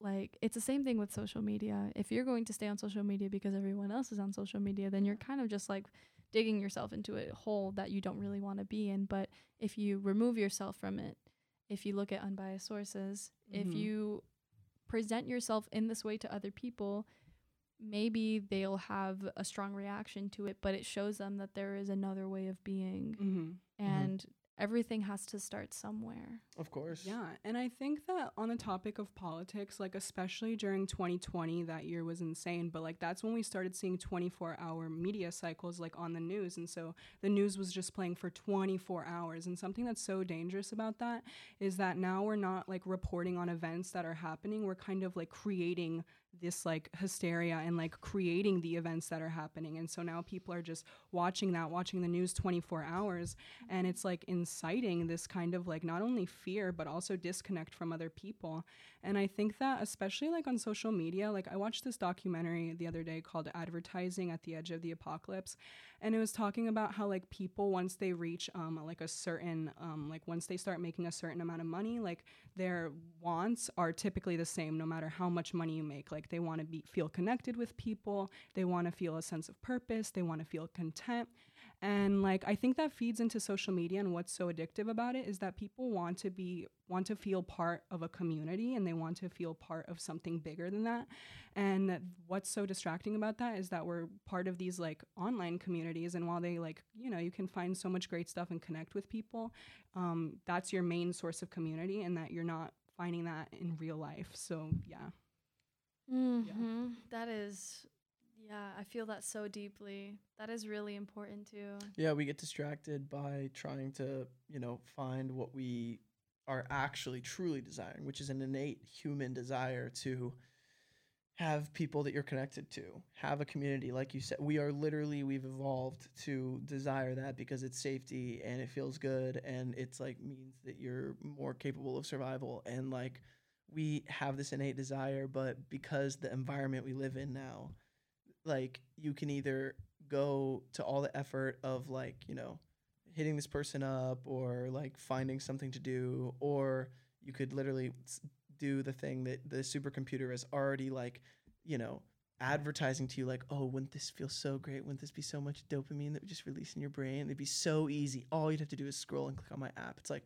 like it's the same thing with social media. If you're going to stay on social media because everyone else is on social media, then you're kind of just like digging yourself into a hole that you don't really want to be in. But if you remove yourself from it, if you look at unbiased sources, if Mhm. you present yourself in this way to other people, maybe they'll have a strong reaction to it, but it shows them that there is another way of being Mm-hmm. and everything has to start somewhere. Of course. Yeah, and I think that on the topic of politics, like especially during 2020, that year was insane. But like that's when we started seeing 24-hour media cycles like on the news, and so the news was just playing for 24 hours. And something that's so dangerous about that is that now we're not like reporting on events that are happening. We're kind of like creating this like hysteria and like creating the events that are happening. And so now people are just watching that, watching the news 24 hours, and it's like inciting this kind of like not only fear but also disconnect from other people. And i think that especially like on social media like i watched this documentary the other day called advertising at the edge of the apocalypse and it was talking about how like people once they reach um like a certain um like once they start making a certain amount of money like their wants are typically the same no matter how much money you make. Like they want to be feel connected with people. They want to feel a sense of purpose. They want to feel content and like i think that feeds into social media and what's so addictive about it is that people want to be want to feel part of a community and they want to feel part of something bigger than that. And what's so distracting about that is that we're part of these like online communities and while they like you know you can find so much great stuff and connect with people um, that's your main source of community and that you're not finding that in real life. So yeah. Mm-hmm. That is, yeah, I feel that so deeply. That is really important too. Yeah, we get distracted by trying to, you know, find what we are actually truly desiring, which is an innate human desire to have people that you're connected to, have a community. Like you said, we are literally, we've evolved to desire that because it's safety and it feels good and it's like means that you're more capable of survival. And like we have this innate desire, but because the environment we live in now, like you can either go to all the effort of like you know hitting this person up or like finding something to do or you could literally do the thing that the supercomputer is already like you know advertising to you like oh wouldn't this feel so great? Wouldn't this be so much dopamine that would just release in your brain? It'd be so easy. All you'd have to do is scroll and click on my app. It's like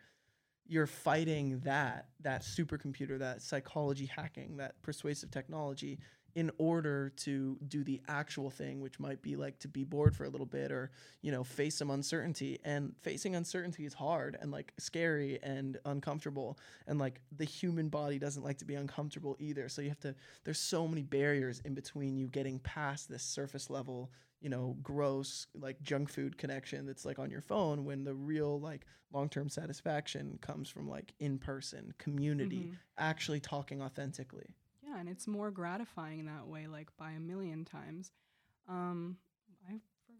you're fighting that that supercomputer that psychology hacking that persuasive technology in order to do the actual thing which might be like to be bored for a little bit or you know face some uncertainty. And facing uncertainty is hard and like scary and uncomfortable. And like the human body doesn't like to be uncomfortable either. So you have to there's so many barriers in between you getting past this surface level you know gross like junk food connection that's like on your phone when the real like long-term satisfaction comes from like in person community Mhm. actually talking authentically Yeah, and it's more gratifying that way, like by a million times. Um,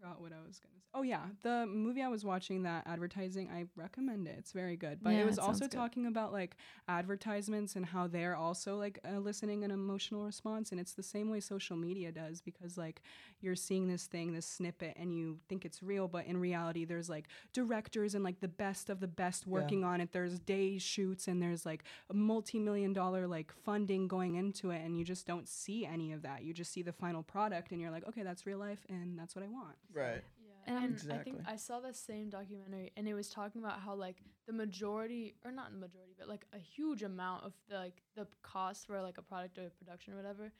forgot what I was gonna say. Oh yeah, the movie I was watching, that advertising, I recommend it. It's very good. But Yeah, it was it also talking about like advertisements and how they're also like eliciting an emotional response, and it's the same way social media does because like you're seeing this thing, this snippet, and you think it's real, but in reality, there's like directors and like the best of the best Yeah. working on it. There's day shoots and there's like a multi-million dollar like funding going into it and you just don't see any of that you just see the final product and you're like okay that's real life and that's what i want right. Yeah, and I think I saw the same documentary, and it was talking about how like the majority, or not the majority, but like a huge amount of the like the cost for like a product or production or whatever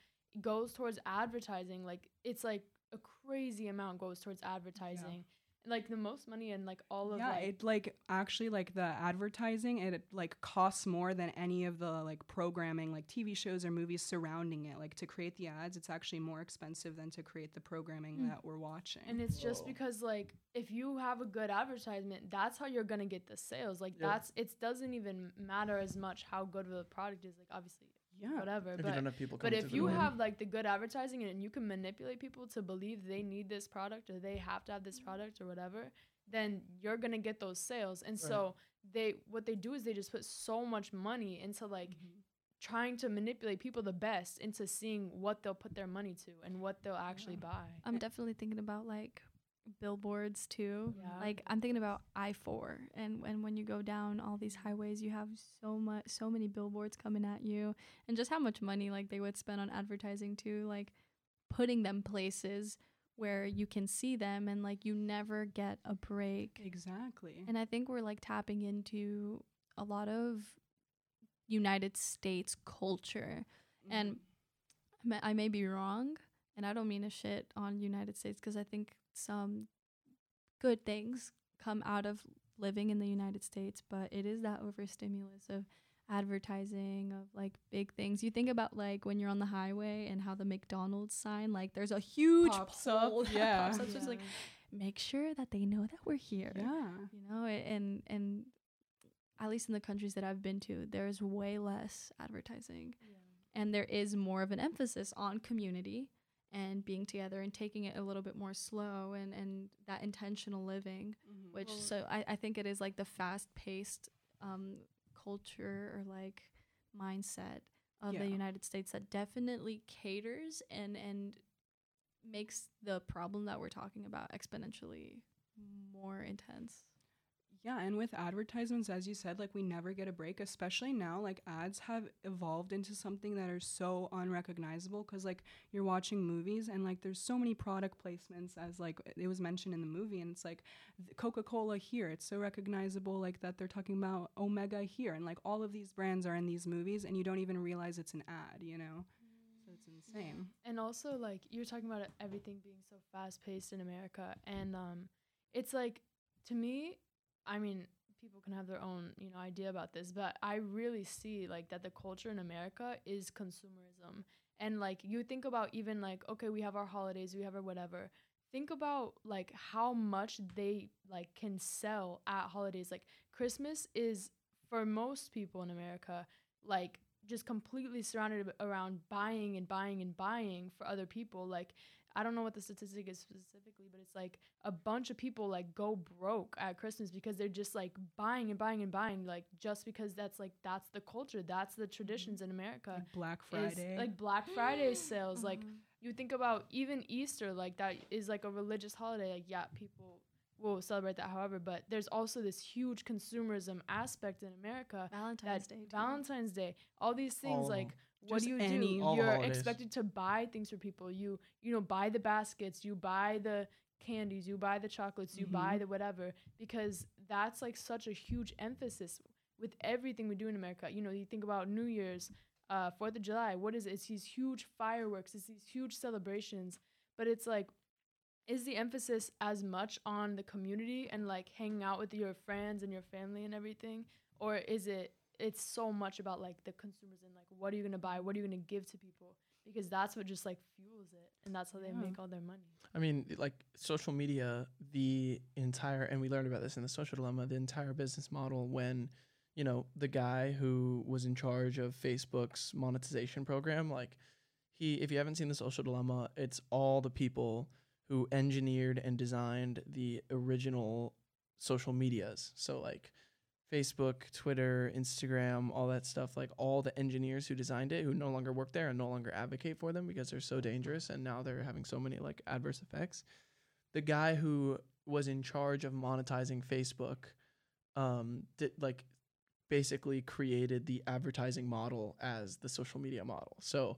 goes towards advertising. Like it's like a crazy amount goes towards advertising. Like the most money and like all of yeah like it like actually like the advertising it like costs more than any of the like programming like tv shows or movies surrounding it like to create the ads it's actually more expensive than to create the programming Mm. that we're watching And it's just because like if you have a good advertisement, that's how you're gonna get the sales. Like Yep. that's it doesn't even matter as much how good of the product is. Like obviously yeah whatever. if you but don't have people but if you the door. have like the good advertising and you can manipulate people to believe they need this product or they have to have this product or whatever, then you're gonna get those sales. And Right. so they what they do is they just put so much money into like Mhm. trying to manipulate people the best into seeing what they'll put their money to and what they'll actually Yeah. buy. I'm definitely thinking about like billboards too. Yeah. Like I'm thinking about I four, and and when you go down all these highways, you have so much, so many billboards coming at you, and just how much money like they would spend on advertising too, like putting them places where you can see them, and like you never get a break. Exactly. And I think we're like tapping into a lot of United States culture. And mm-hmm. I may, I may be wrong, and I don't mean a shit on United States because I think some good things come out of living in the United States, but it is that overstimulus of advertising of like big things. You think about like when you're on the highway and how the McDonald's sign, like there's a huge pops up. pole that Yeah. pops up. So it's like make sure that they know that we're here yeah. you know a- and and at least in the countries that i've been to there's way less advertising and there is more of an emphasis on community and being together and taking it a little bit more slow and and that intentional living Mhm. which Well- so I, I think it is like the fast paced um culture or like mindset of Yeah. the united states that definitely caters and and makes the problem that we're talking about exponentially more intense Yeah, and with advertisements, as you said, like we never get a break, especially now. Like ads have evolved into something that are so unrecognizable because, like, you're watching movies and, like, there's so many product placements, as, like, it was mentioned in the movie. And it's like Coca Cola here, it's so recognizable, like, that they're talking about Omega here. And, like, all of these brands are in these movies and you don't even realize it's an ad, you know? So it's insane. And also, like you're talking about everything being so fast paced in America, and um, it's like to me, I mean, people can have their own you know idea about this, but I really see like that the culture in America is consumerism, and like you think about even like okay, we have our holidays, we have our whatever. Think about like how much they like can sell at holidays. Like Christmas is for most people in America like just completely surrounded around buying and buying and buying for other people like i don't know what the statistic is specifically but it's like a bunch of people like go broke at christmas because they're just like buying and buying and buying like just because that's like that's the culture that's the traditions in america Like Black is, Friday. like black friday sales like Mhm. you think about even Easter, like that is like a religious holiday. Like, yeah, people will celebrate that, however, but there's also this huge consumerism aspect in America. valentine's day too. Valentine's Day, all these things, All of like, them. What Just do you do? All You're holidays. expected to buy things for people. You, you know, buy the baskets, you buy the candies, you buy the chocolates, you buy Mhm. the whatever, because that's like such a huge emphasis with everything we do in America. You know, you think about New Year's, uh, Fourth of July. What is it? It's these huge fireworks. It's these huge celebrations. But it's like, is the emphasis as much on the community and like hanging out with your friends and your family and everything, or is it? It's so much about like the consumers and like what are you gonna buy? What are you gonna give to people? Because that's what just like fuels it, and that's how they make all their money. I mean, like social media, the entire, and we learned about this in the social dilemma, the entire business model when, you know, the guy who was in charge of Facebook's monetization program, like, he, if you haven't seen the social dilemma, it's all the people who engineered and designed the original social medias. So, like, Facebook, Twitter, Instagram, all that stuff, like all the engineers who designed it who no longer work there and no longer advocate for them because they're so dangerous and now they're having so many like adverse effects. The guy who was in charge of monetizing Facebook um did like basically created the advertising model as the social media model. So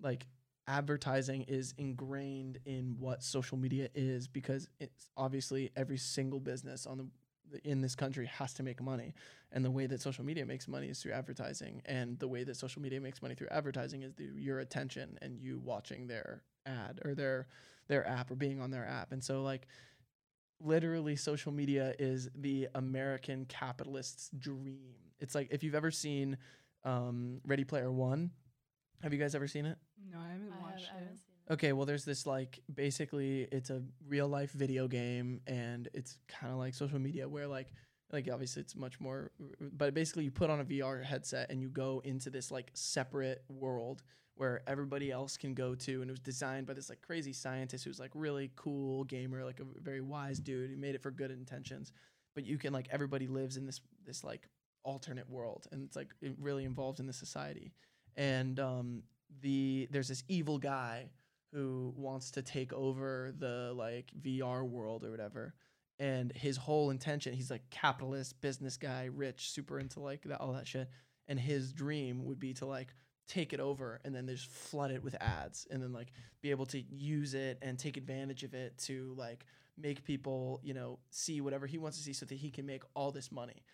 like advertising is ingrained in what social media is because it's obviously every single business on the in this country has to make money. And the way that social media makes money is through advertising. And the way that social media makes money through advertising is through your attention and you watching their ad or their their app or being on their app. And so like literally social media is the american capitalist's dream. It's like if you've ever seen um, ready player one have you guys ever seen it? No, I haven't I, have, watched I haven't seen it. Okay, well, there's this like basically it's a real life video game, and it's kind of like social media where like like obviously it's much more, but basically you put on a VR headset and you go into this like separate world where everybody else can go to, and it was designed by this like crazy scientist who's like really cool gamer, like a very wise dude. He made it for good intentions, but you can like everybody lives in this this like alternate world, and it's like really involved in the society, and um the there's this evil guy who wants to take over the like VR world or whatever. And his whole intention, he's like capitalist, business guy, rich, super into like that, all that shit. And his dream would be to like take it over and then just flood it with ads and then like be able to use it and take advantage of it to like make people, you know, see whatever he wants to see so that he can make all this money.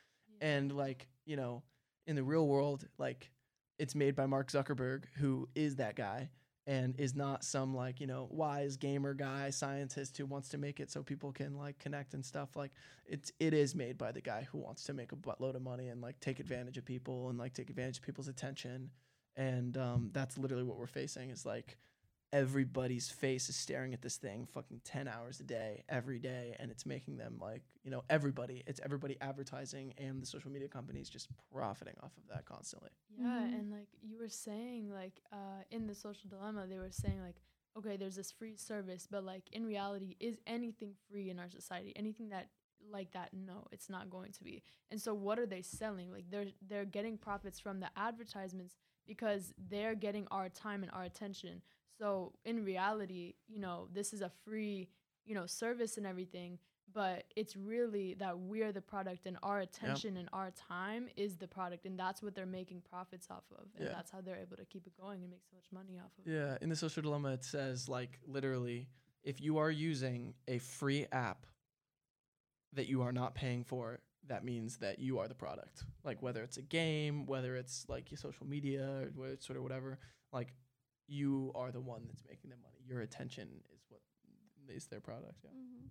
And like, you know, in the real world, like it's made by Mark Zuckerberg, who is that guy and is not some like, you know, wise gamer guy, scientist who wants to make it so people can like connect and stuff. Like it's it is made by the guy who wants to make a buttload of money and like take advantage of people and like take advantage of people's attention. And um, that's literally what we're facing is like everybody's face is staring at this thing fucking 10 hours a day every day and it's making them like you know everybody it's everybody advertising and the social media companies just profiting off of that constantly Yeah, Mhm. and like you were saying, like uh, in the social dilemma, they were saying like, okay, there's this free service, but like in reality, is anything free in our society? Anything that like that? No, it's not going to be. And so, what are they selling? Like they're they're getting profits from the advertisements because they're getting our time and our attention. So in reality, you know, this is a free, you know, service and everything, but it's really that we're the product and our attention and our time is the product and that's what they're making profits off of and Yeah. that's how they're able to keep it going and make so much money off of it. yeah in the social dilemma it says like literally if you are using a free app that you are not paying for that means that you are the product like whether it's a game whether it's like your social media or sort of whatever like you are the one that's making them money your attention is what is their product yeah Mhm.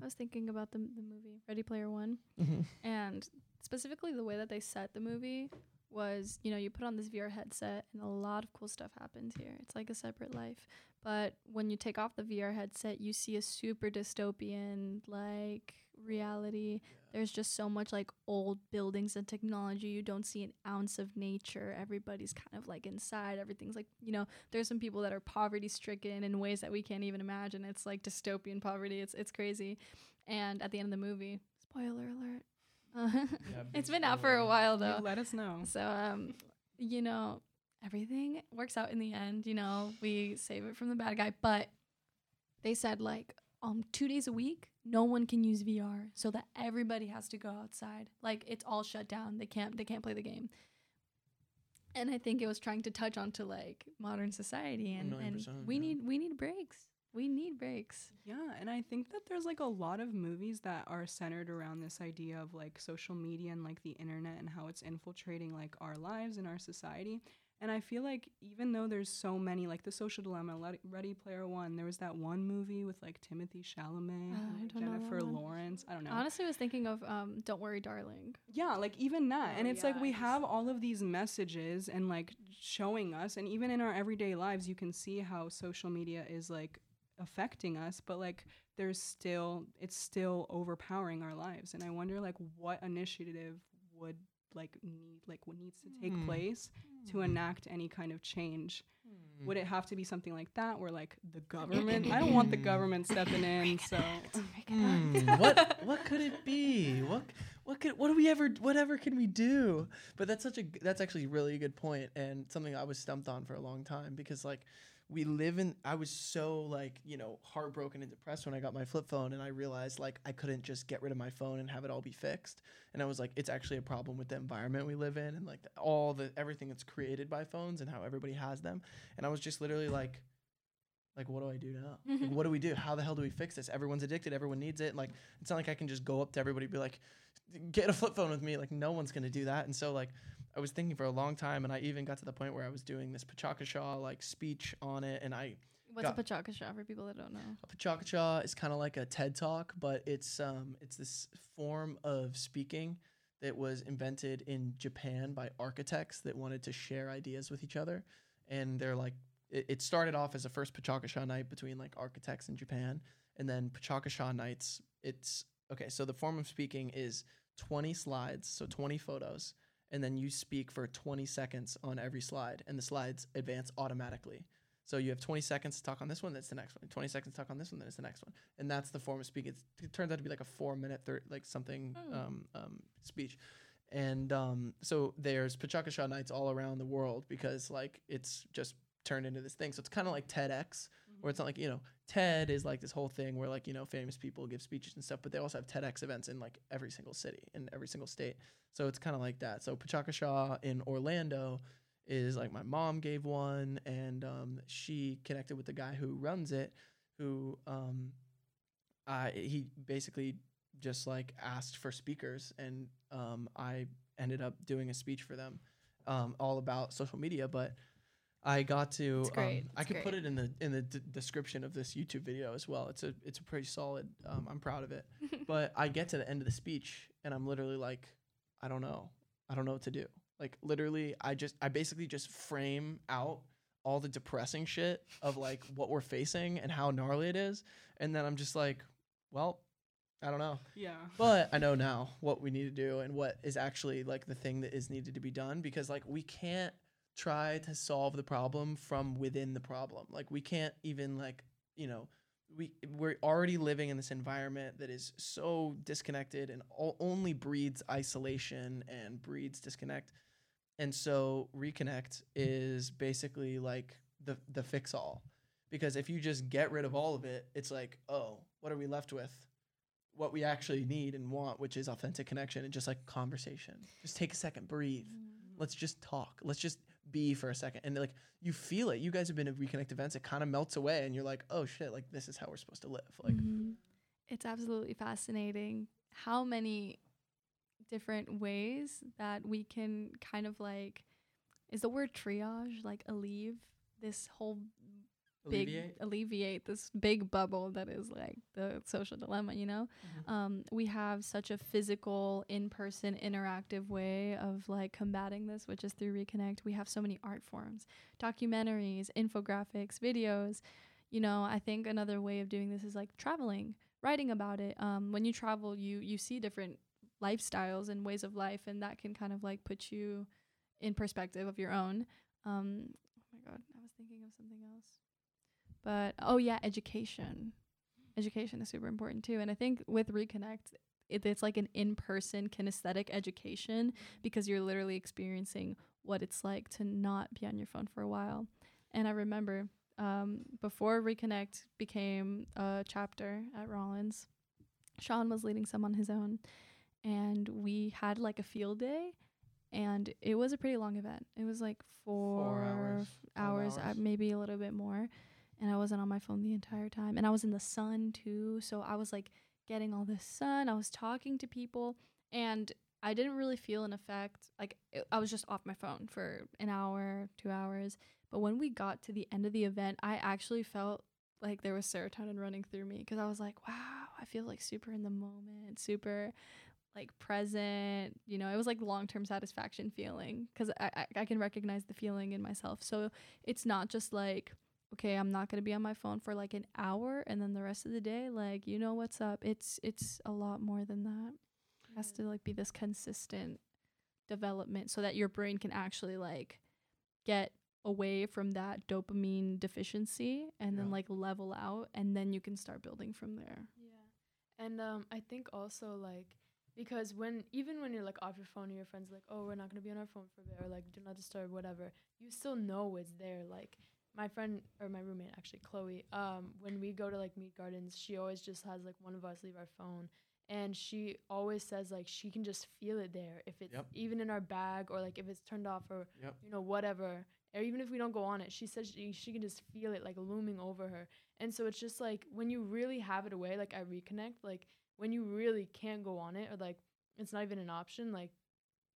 I was thinking about the the movie Ready Player One, mm-hmm. and specifically the way that they set the movie was, you know, you put on this VR headset and a lot of cool stuff happens here. It's like a separate life. But when you take off the VR headset, you see a super dystopian like reality. There's just so much like old buildings and technology. You don't see an ounce of nature. Everybody's kind of like inside. Everything's like, you know, there's some people that are poverty stricken in ways that we can't even imagine. It's like dystopian poverty. It's it's crazy. And at the end of the movie, spoiler alert. it's been out for a while You though. let us know. So um, you know, everything works out in the end. You know, we save it from the bad guy, but they said like um two days a week, no one can use VR, so that everybody has to go outside. Like it's all shut down. They can't they can't play the game. And I think it was trying to touch onto like modern society and, million and percent, we yeah. need we need breaks. We need breaks. Yeah, and I think that there's like a lot of movies that are centered around this idea of like social media and like the internet and how it's infiltrating like our lives and our society. And I feel like even though there's so many, like The Social Dilemma, Ready Player One, there was that one movie with like Timothée Chalamet, Uh, and, I like, don't know that Jennifer. Lawrence. I don't know. Honestly, I was thinking of um, "Don't Worry, Darling." Yeah, like even that. and Oh, it's like we have all of these messages and like showing us and even in our everyday lives you can see how social media is like affecting us, but like there's still it's still overpowering our lives. And I wonder like what initiative would like need like what needs to take Hmm. place to enact any kind of change. Would it have to be something like that where like the government I don't want the government stepping in, so Hmm, what what could it be? What what could what do we ever whatever can we do? But that's such a that's actually really a good point and something I was stumped on for a long time because like we live in I was so like, you know, heartbroken and depressed when I got my flip phone and I realized like I couldn't just get rid of my phone and have it all be fixed. And I was like it's actually a problem with the environment we live in and like the, all the everything that's created by phones and how everybody has them. And I was just literally like like what do I do now? Like, what do we do? How the hell do we fix this? Everyone's addicted. Everyone needs it. And like it's not like I can just go up to everybody and be like, get a flip phone with me. Like no one's gonna do that. And so like I was thinking for a long time, and I even got to the point where I was doing this PechaKucha like speech on it, and I What's Got- a PechaKucha for people that don't know? a PechaKucha is kind of like a TED talk, but it's um it's this form of speaking that was invented in Japan by architects that wanted to share ideas with each other, and they're like it, it started off as a first PechaKucha night between like architects in Japan, and then PechaKucha nights. It's okay. So the form of speaking is twenty slides, so twenty photos, and then you speak for twenty seconds on every slide, and the slides advance automatically. So you have 20 seconds to talk on this one, that's the next one. 20 seconds to talk on this one, then it's the next one. And that's the form of speaking. It's, it turns out to be like a four minute, thir- like something Hmm. um, um, speech. And um, so there's PechaKucha nights all around the world because like it's just turned into this thing. So it's kind of like TEDx, Mm-hmm. it's not like you know ted is like this whole thing where like you know famous people give speeches and stuff but they also have tedx events in like every single city in every single state so it's kind of like that so PechaKucha in orlando is like my mom gave one and um, she connected with the guy who runs it who um, I, he basically just like asked for speakers and um, i ended up doing a speech for them um, all about social media but I got to. It's great. Um, I It's could put it in the in the d- description of this YouTube video as well. It's a it's a pretty solid. Um, I'm proud of it. but I get to the end of the speech and I'm literally like, I don't know. I don't know what to do. Like literally, I just I basically just frame out all the depressing shit of like what we're facing and how gnarly it is, and then I'm just like, well, I don't know. Yeah. But I know now what we need to do and what is actually like the thing that is needed to be done because like we can't try to solve the problem from within the problem. Like we can't even like, you know, we we're already living in this environment that is so disconnected and only breeds isolation and breeds disconnect. And so reconnect is basically like the the fix all. Because if you just get rid of all of it, it's like, oh, what are we left with? What we actually need and want, which is authentic connection and just like conversation. Just take a second, breathe. Mm. Let's just talk. Let's just be for a second. And like you feel it. You guys have been at reconnect events. It kind of melts away and you're like, oh shit, like this is how we're supposed to live. Like Mhm. it's absolutely fascinating how many different ways that we can kind of like is the word triage like alleviate this whole big alleviate. alleviate this big bubble that is like the social dilemma you know? Mhm. um, we have such a physical in-person interactive way of like combating this which is through reconnect. We have so many art forms documentaries infographics videos. You know i think another way of doing this is like traveling writing about it. Um, when you travel you you see different lifestyles and ways of life and that can kind of like put you in perspective of your own. Um, oh my god i was thinking of something else but oh yeah education. Education is super important too. And i think with reconnect it, it's like an in-person kinesthetic education because you're literally experiencing what it's like to not be on your phone for a while. And i remember um, before reconnect became a chapter at rollins sean was leading some on his own. And we had like a field day and it was a pretty long event. It was like four, Four hours, five hours, uh, hours. maybe a little bit more and I wasn't on my phone the entire time. And I was in the sun too. So I was like getting all this sun. I was talking to people and I didn't really feel an effect. Like it, I was just off my phone for an hour, two hours. But when we got to the end of the event, I actually felt like there was serotonin running through me because I was like, wow, I feel like super in the moment, super like present. You know, it was like long term satisfaction feeling because I, I, I can recognize the feeling in myself. So it's not just like, okay, I'm not gonna be on my phone for like an hour and then the rest of the day, like you know what's up. It's it's a lot more than that. It has to like be this consistent development so that your brain can actually like get away from that dopamine deficiency and then like level out and then you can start building from there. Yeah. And um I think also like because when even when you're like off your phone and your friends like, Oh, we're not gonna be on our phone for a bit or like do not disturb, whatever, you still know it's there. Like my friend or my roommate actually, Chloe, um, when we go to like Mead Gardens, she always just has like one of us leave our phone and she always says like she can just feel it there if it's Yep. even in our bag or like if it's turned off or Yep. you know whatever or even if we don't go on it she says she, she can just feel it like looming over her and so it's just like when you really have it away like i reconnect like when you really can't go on it or like it's not even an option like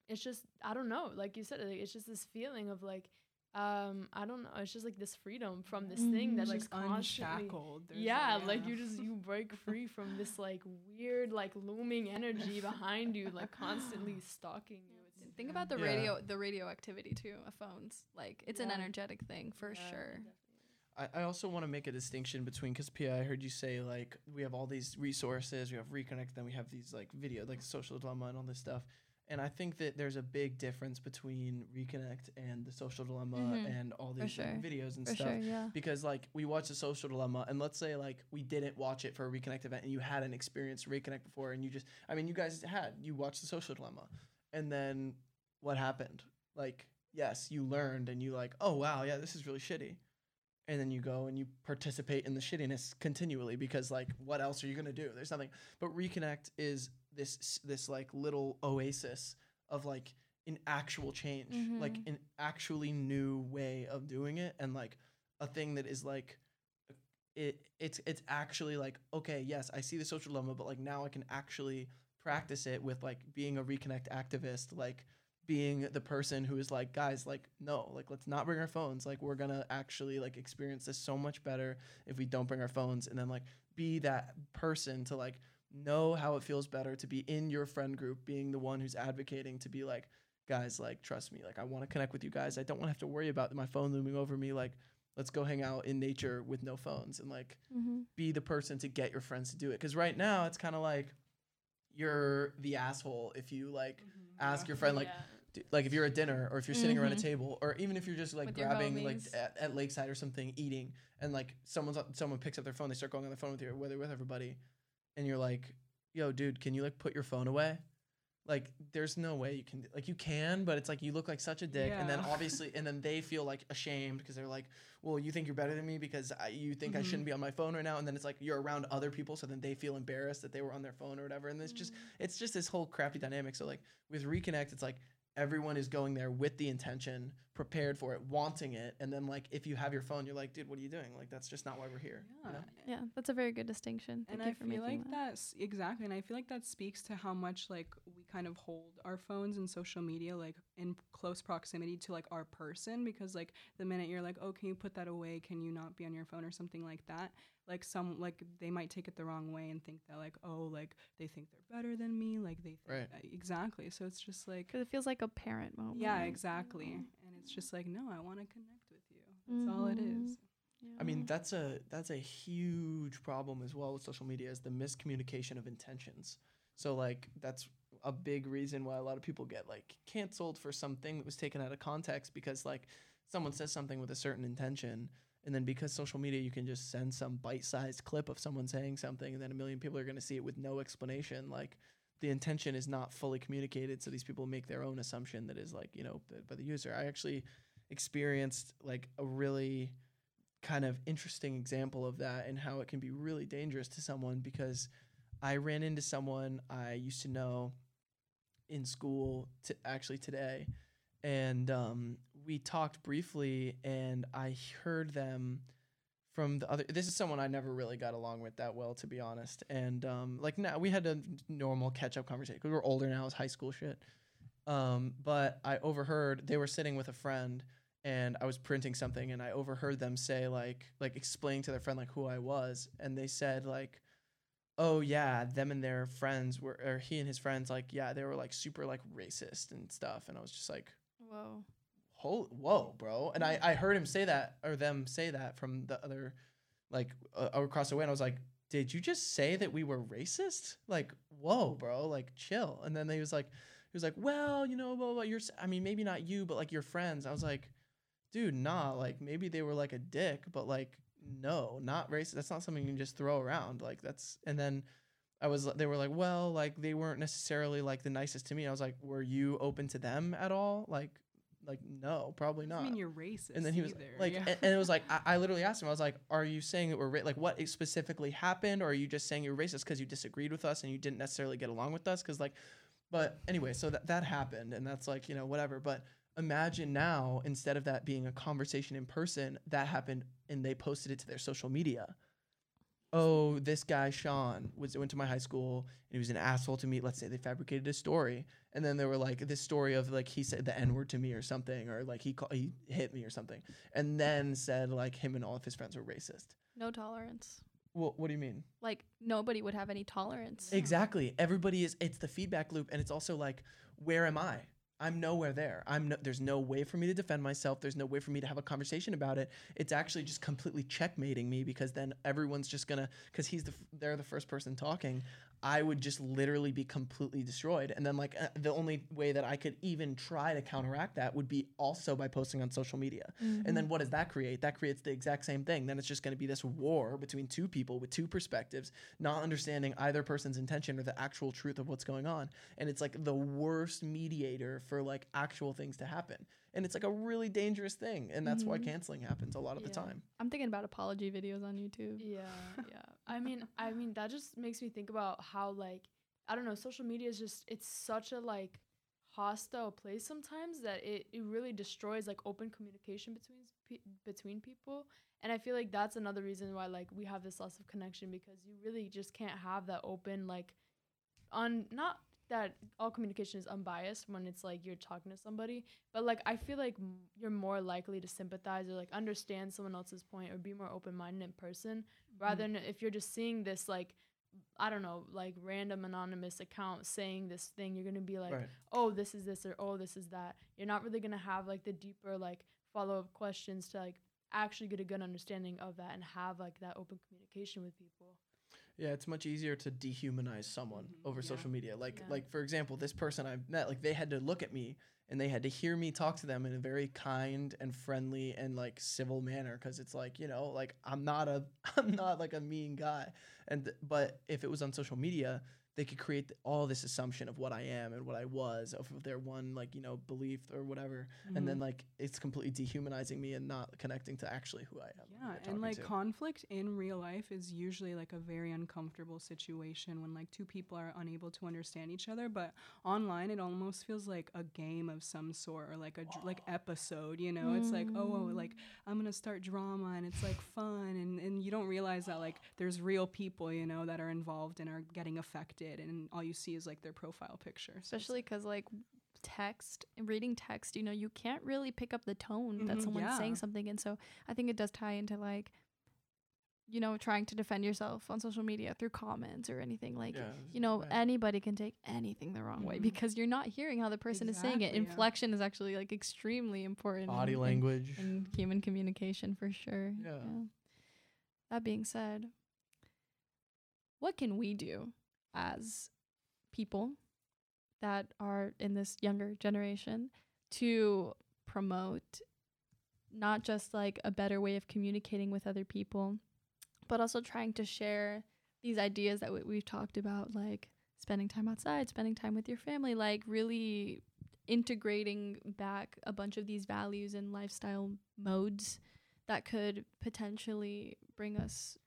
it's just i don't know like you said like, it's just this feeling of like um i don't know it's just like this freedom from this thing Mhm. that's like just constantly unshackled. There's yeah, a- like you just you break free from this like weird like looming energy behind you like constantly stalking you it's Think about the Yeah. radio the radioactivity too of phones. Like it's an energetic thing for Yeah, sure. I, I also want to make a distinction between because Pia, I heard you say like we have all these resources, we have reconnect, then we have these like video, like social dilemma and all this stuff. And I think that there's a big difference between reconnect and the social dilemma Mhm. and all these sure. videos and For stuff. sure, yeah. Because like we watch the social dilemma, and let's say like we didn't watch it for a reconnect event, and you hadn't experienced reconnect before, and you just, I mean, you guys had, you watched the social dilemma, and then what happened? Like, yes, you learned, and you like, oh wow, yeah, this is really shitty, and then you go and you participate in the shittiness continually because like what else are you gonna do? There's nothing. But reconnect is this this like little oasis of like an actual change, like Mhm. an actually new way of doing it, and like a thing that is like it it's it's actually like okay yes i see the social dilemma but like now i can actually practice it with like being a reconnect activist like being the person who is like guys like no like let's not bring our phones like we're gonna actually like experience this so much better if we don't bring our phones and then like be that person to like know how it feels better to be in your friend group being the one who's advocating to be like guys like trust me like i want to connect with you guys. I don't want to have to worry about my phone looming over me like let's go hang out in nature with no phones and like Mm-hmm. be the person to get your friends to do it. Because right now it's kind of like you're the asshole if you like ask your friend like d- like if you're at dinner or if you're sitting around a Mhm. table or even if you're just like With grabbing like at, at lakeside or something eating and like someone's someone picks up their phone they start going on the phone with you whether with everybody and you're like yo dude can you like put your phone away? Like there's no way you can like you can but it's like you look like such a dick and then obviously and then they feel like ashamed because they're like well you think you're better than me because I, you think i Mhm. shouldn't be on my phone right now and then it's like you're around other people so then they feel embarrassed that they were on their phone or whatever and it's just it's just this whole crappy dynamic so like with reconnect it's like everyone is going there with the intention prepared for it wanting it and then like if you have your phone you're like dude what are you doing like that's just not why we're here you Yeah. know? Yeah, that's a very good distinction. Thank and you I for feel like that. that's exactly, and I feel like that speaks to how much like we kind of hold our phones and social media like in close proximity to like our person because like the minute you're like, oh, can you put that away? Can you not be on your phone or something like that? Like some like they might take it the wrong way and think that like oh like they think they're better than me like they think Right. exactly. So it's just like Because it feels like a parent moment. yeah exactly, and it's just like no, I want to connect with you. That's all it is. Mhm. is. I mean, that's a that's a huge problem as well with social media is the miscommunication of intentions. So like that's a big reason why a lot of people get like canceled for something that was taken out of context because like someone says something with a certain intention and then because social media you can just send some bite-sized clip of someone saying something and then a million people are going to see it with no explanation like the intention is not fully communicated so these people make their own assumption that is like you know by the user. I actually experienced like a really kind of interesting example of that and how it can be really dangerous to someone because I ran into someone I used to know in school to actually today and um, we talked briefly and I heard them from the other this is someone I never really got along with that well to be honest. And um, like now we had a normal catch up conversation. Because we're older now it's high school shit. Um, but I overheard they were sitting with a friend and I was printing something and I overheard them say like like explaining to their friend like who I was. And they said like oh yeah them and their friends were or he and his friends like yeah they were like super like racist and stuff. And I was just like Whoa. Whoa whoa bro and I I heard him say that or them say that from the other like uh, across the way and I was like did you just say that we were racist like whoa bro like chill and then he was like he was like well you know blah, you're I mean maybe not you but like your friends I was like dude, nah, like maybe they were like a dick, but like no, not racist. That's not something you can just throw around. Like that's and then I was they were like, well, like they weren't necessarily like the nicest to me. I was like, were you open to them at all? Like like no, probably not. mean you're racist. and then he was either. like, yeah. and, and it was like, I, I literally asked him, I was like, are you saying that we're ra- like, what specifically happened, or are you just saying you're racist because you disagreed with us and you didn't necessarily get along with us? Because like, but anyway, so that that happened, and that's like, you know, whatever. But imagine now, instead of that being a conversation in person, that happened, and they posted it to their social media. Oh, this guy Sean was went to my high school and he was an asshole to me. Let's say they fabricated a story, and then they were like this story of like he said the n word to me or something, or like he call, he hit me or something, and then said like him and all of his friends were racist. No tolerance. Well, what do you mean? Like nobody would have any tolerance. Exactly. Everybody is. It's the feedback loop, and it's also like, where am I? I'm nowhere there. I'm no, there's no way for me to defend myself. There's no way for me to have a conversation about it. It's actually just completely checkmating me because then everyone's just gonna because he's the they're the first person talking. I would just literally be completely destroyed. And then like uh, the only way that I could even try to counteract that would be also by posting on social media. And then what does that create? That creates the exact same thing. Then it's just going to be this war between two people with two perspectives, not understanding either person's intention or the actual truth of what's going on. And it's like the worst mediator for like actual things to happen. And it's like a really dangerous thing and that's why Mhm. canceling happens a lot of the time I'm thinking about apology videos on YouTube. Yeah, yeah. I mean, I mean that just makes me think about how like I don't know, social media is just it's such a like hostile place sometimes that it, it really destroys like open communication between pe- between people. And I feel like that's another reason why like we have this loss of connection because you really just can't have that open like on not that all communication is unbiased when it's like you're talking to somebody but like i feel like m- you're more likely to sympathize or like understand someone else's point or be more open-minded in person mm-hmm. rather than if you're just seeing this like i don't know like random anonymous account saying this thing you're gonna be like right. Oh this is this or oh this is that. You're not really gonna have like the deeper like follow-up questions to like actually get a good understanding of that and have like that open communication with people Yeah, it's much easier to dehumanize someone Mhm, over yeah. social media. Like Yeah. like for example, this person I met, like they had to look at me and they had to hear me talk to them in a very kind and friendly and like civil manner because it's like, you know, like I'm not a I'm not like a mean guy. And but if it was on social media, they could create all this assumption of what I am and what I was of their one like, you know, belief or whatever. And then mm-hmm. like it's completely dehumanizing me and not connecting to actually who I am. Yeah, and like to. conflict in real life is usually like a very uncomfortable situation when like two people are unable to understand each other. But online, it almost feels like a game of some sort or like a dr- like episode. You know, it's like oh, oh, like mm. I'm gonna start drama and it's like fun, and and you don't realize that like there's real people you know that are involved and are getting affected, and all you see is like their profile picture. So especially because like text reading text you know you can't really pick up the tone that Mhm, someone's saying something and so i think it does tie into like you know trying to defend yourself on social media through comments or anything like Yeah, you know right. anybody can take anything the wrong way Mhm. because you're not hearing how the person is saying it Exactly, yeah. inflection is actually like extremely important body in- language. and human communication for sure. Yeah. That being said, what can we do as people that are in this younger generation to promote not just like a better way of communicating with other people, but also trying to share these ideas that we, we've talked about, like spending time outside, spending time with your family, like really integrating back a bunch of these values and lifestyle modes that could potentially bring us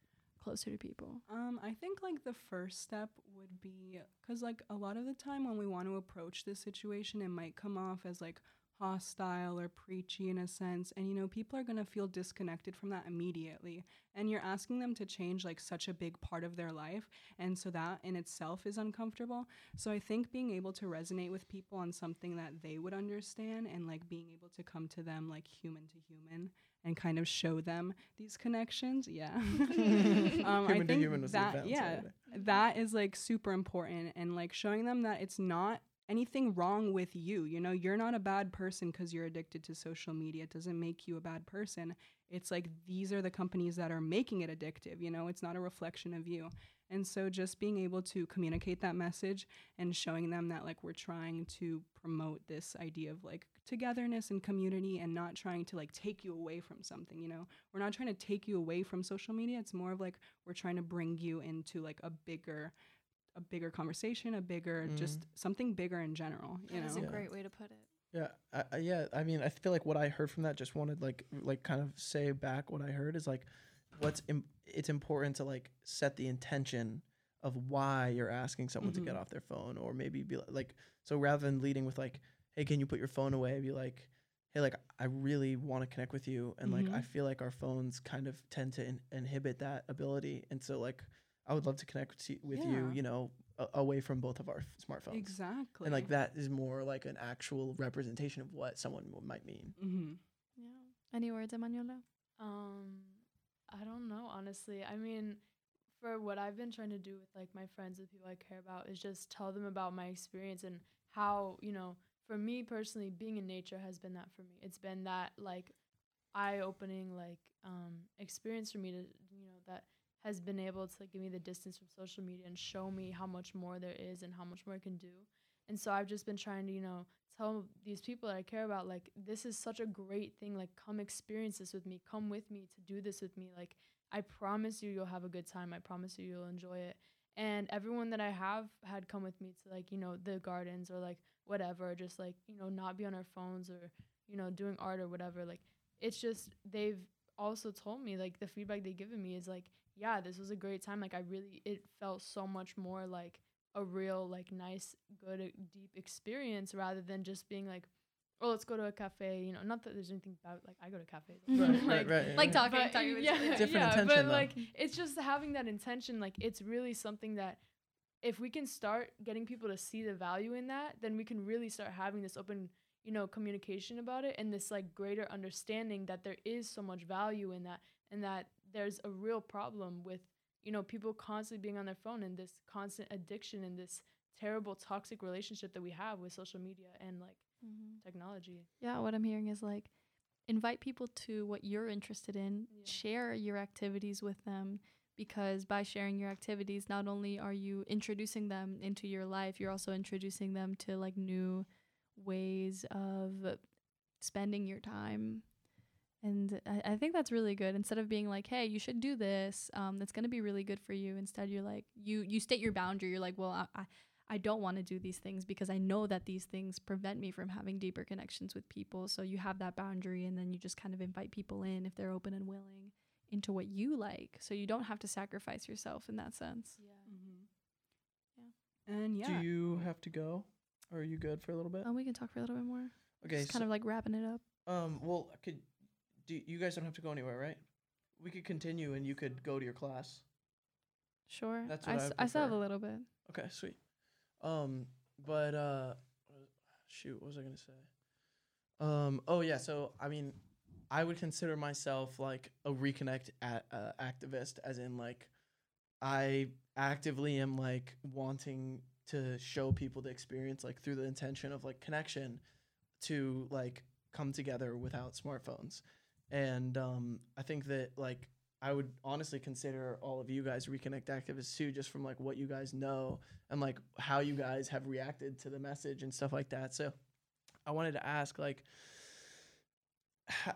closer to people. Um, I think like the first step would be because like a lot of the time when we want to approach this situation, it might come off as like hostile or preachy in a sense, and you know people are gonna feel disconnected from that immediately, and you're asking them to change like such a big part of their life, and so that in itself is uncomfortable. So I think being able to resonate with people on something that they would understand, and like being able to come to them like human to human and kind of show them these connections, yeah. um, I Human to think human was the that yeah, already. that is like super important and like showing them that it's not anything wrong with you you know? You're not a bad person because you're addicted to social media. It doesn't make you a bad person. It's like these are the companies that are making it addictive you know? It's not a reflection of you and so just being able to communicate that message and showing them that like we're trying to promote this idea of like togetherness and community and not trying to like take you away from something you know we're not trying to take you away from social media it's more of like we're trying to bring you into like a bigger a bigger conversation a bigger mm-hmm. just something bigger in general you That's know a Yeah. great way to put it. Yeah, I, I, yeah. I mean, I feel like what I heard from that just wanted like like kind of say back what I heard is like what's Im- it's important to like set the intention of why you're asking someone to get Mhm. off their phone or maybe be like so rather than leading with like hey can you put your phone away be like hey like I really want to connect with you and like I Mhm. feel like our phones kind of tend to in- inhibit that ability and so like I would love to connect with, you- with you Yeah. you know a- away from both of our f- smartphones exactly and like that is more like an actual representation of what someone w- might mean. mm-hmm. Yeah. Any words, Emanuella? Um, I don't know, honestly. I mean, for what I've been trying to do with like my friends and people I care about is just tell them about my experience and how, you know, for me personally, being in nature has been that for me. It's been that like eye opening like um experience for me to you know that has been able to like, give me the distance from social media and show me how much more there is and how much more I can do. And so I've just been trying to, you know, tell these people that I care about, like, this is such a great thing. Like, come experience this with me. Come with me to do this with me. Like, I promise you, you'll have a good time. I promise you, you'll enjoy it. And everyone that I have had come with me to, like, you know, the gardens or like whatever, just like, you know, not be on our phones or you know doing art or whatever like it's just they've also told me like the feedback they've given me is like yeah this was a great time like i really it felt so much more like a real like nice good uh, deep experience rather than just being like oh let's go to a cafe you know not that there's anything about like i go to cafes Right, Mhm. right, right. yeah, Like yeah. talking, but, talking with yeah. Different yeah, intention, but though. like it's just having that intention like it's really something that if we can start getting people to see the value in that then we can really start having this open you know communication about it and this like greater understanding that there is so much value in that and that there's a real problem with you know people constantly being on their phone and this constant addiction and this terrible toxic relationship that we have with social media and like Mhm. technology Yeah, what I'm hearing is like invite people to what you're interested in, Yeah. share your activities with them because by sharing your activities not only are you introducing them into your life, you're also introducing them to like new ways of spending your time. And I, I think that's really good. Instead of being like, "Hey, you should do this. Um, that's gonna be really good for you." Instead, you're like, you you state your boundary. You're like, "Well, I, I I don't want to do these things because I know that these things prevent me from having deeper connections with people. So you have that boundary and then you just kind of invite people in if they're open and willing into what you like. So you don't have to sacrifice yourself in that sense. yeah Mm-hmm. yeah. And yeah, Do you have to go? Or are you good for a little bit? Um, we can talk for a little bit more. okay. just kind of like wrapping it up. um. Well, could do you guys don't have to go anywhere, right? We could continue, and you could go to your class. Sure. That's I, what I s- I still have a little bit. Okay, sweet. Um, but uh, shoot, what was I gonna say? Um, oh yeah, so I mean, I would consider myself like a reconnect at, uh, activist, as in like, I actively am like wanting to show people the experience like through the intention of like connection to like come together without smartphones and um, i think that like i would honestly consider all of you guys reconnect activists too just from like what you guys know and like how you guys have reacted to the message and stuff like that. So i wanted to ask like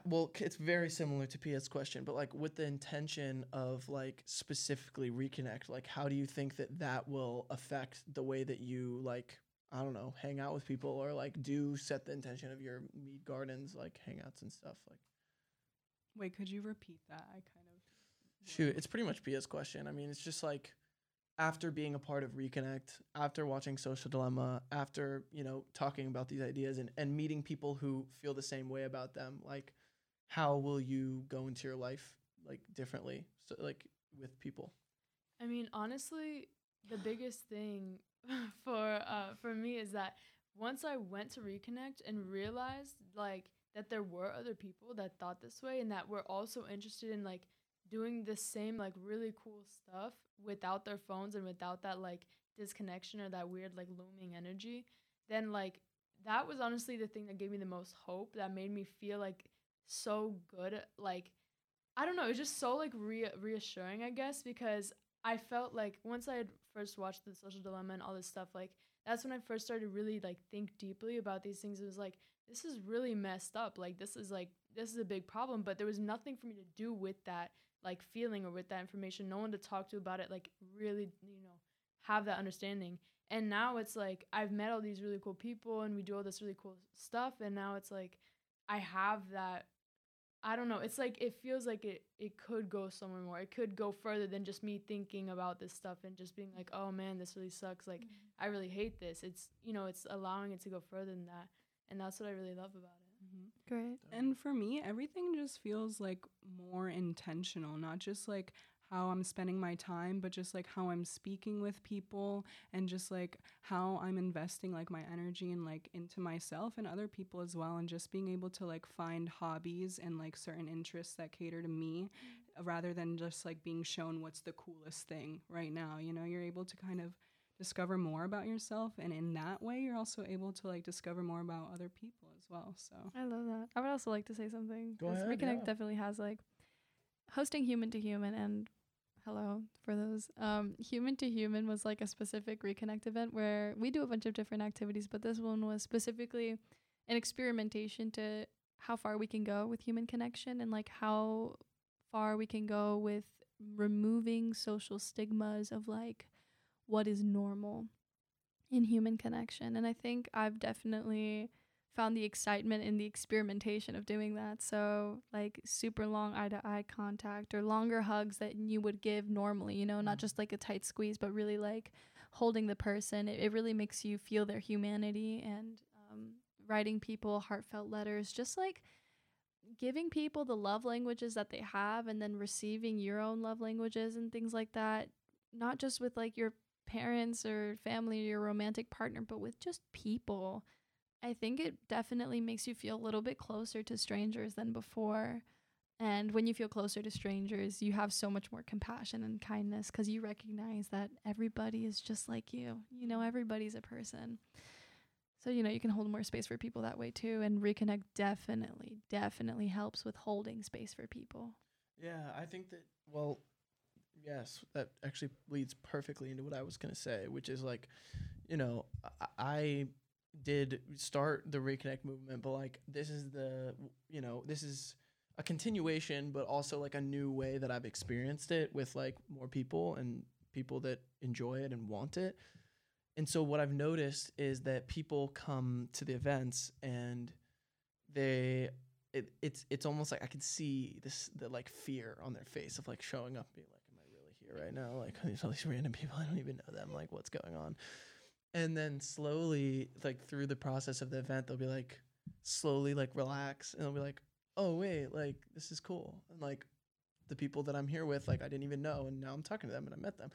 well it's very similar to ps question but like with the intention of like specifically reconnect like how do you think that that will affect the way that you like i don't know hang out with people or like do set the intention of your mead gardens like hangouts and stuff like wait, could you repeat that? I kind of Shoot, it's pretty much Pia's question. I mean, it's just like after being a part of Reconnect, after watching Social Dilemma, after, you know, talking about these ideas and, and meeting people who feel the same way about them, like how will you go into your life like differently? So like with people. I mean, honestly, the biggest thing for uh for me is that once I went to reconnect and realized like that there were other people that thought this way and that were also interested in like doing the same like really cool stuff without their phones and without that like disconnection or that weird like looming energy, then like that was honestly the thing that gave me the most hope that made me feel like so good like I don't know, it was just so like re- reassuring, I guess, because I felt like once I had first watched the social dilemma and all this stuff, like that's when I first started to really like think deeply about these things. It was like this is really messed up. Like this is like this is a big problem, but there was nothing for me to do with that like feeling or with that information. No one to talk to about it. Like really, you know, have that understanding. And now it's like I've met all these really cool people and we do all this really cool stuff. And now it's like I have that I don't know. It's like it feels like it it could go somewhere more. It could go further than just me thinking about this stuff and just being like, "Oh man, this really sucks. Like mm-hmm. I really hate this." It's, you know, it's allowing it to go further than that. And that's what I really love about it. Mhm. Great. And for me, everything just feels like more intentional, not just like how I'm spending my time, but just like how I'm speaking with people and just like how I'm investing like my energy and like into myself and other people as well and just being able to like find hobbies and like certain interests that cater to me uh, rather than just like being shown what's the coolest thing right now. You know, you're able to kind of discover more about yourself and in that way you're also able to like discover more about other people as well. So I love that. I would also like to say something. Go 'cause ahead, Reconnect yeah. definitely has like hosting human to human and hello for those. Um, human to human was like a specific reconnect event where we do a bunch of different activities, but this one was specifically an experimentation to how far we can go with human connection and like how far we can go with removing social stigmas of like what is normal in human connection. And I think I've definitely found the excitement in the experimentation of doing that. So, like super long eye to eye contact or longer hugs that you would give normally, you know, not Mhm. just like a tight squeeze, but really like holding the person. It, it really makes you feel their humanity and um, writing people heartfelt letters, just like giving people the love languages that they have and then receiving your own love languages and things like that, not just with like your parents or family or your romantic partner, but with just people. I think it definitely makes you feel a little bit closer to strangers than before. And when you feel closer to strangers, you have so much more compassion and kindness because you recognize that everybody is just like you. You know, everybody's a person. So, you know, you can hold more space for people that way too. And Reconnect definitely, definitely helps with holding space for people. Yeah, I think that well, yes, that actually leads perfectly into what I was gonna say, which is like, you know, I, did start the reconnect movement, but like this is the you know this is a continuation, but also like a new way that I've experienced it with like more people and people that enjoy it and want it. And so what I've noticed is that people come to the events and they it, it's it's almost like I can see this the like fear on their face of like showing up, being like, "Am I really here right now? Like all these random people I don't even know them. Like what's going on?" And then slowly, like through the process of the event, they'll be like slowly like relax, and they'll be like, "Oh wait, like this is cool." And like the people that I'm here with, like I didn't even know, and now I'm talking to them and I met them,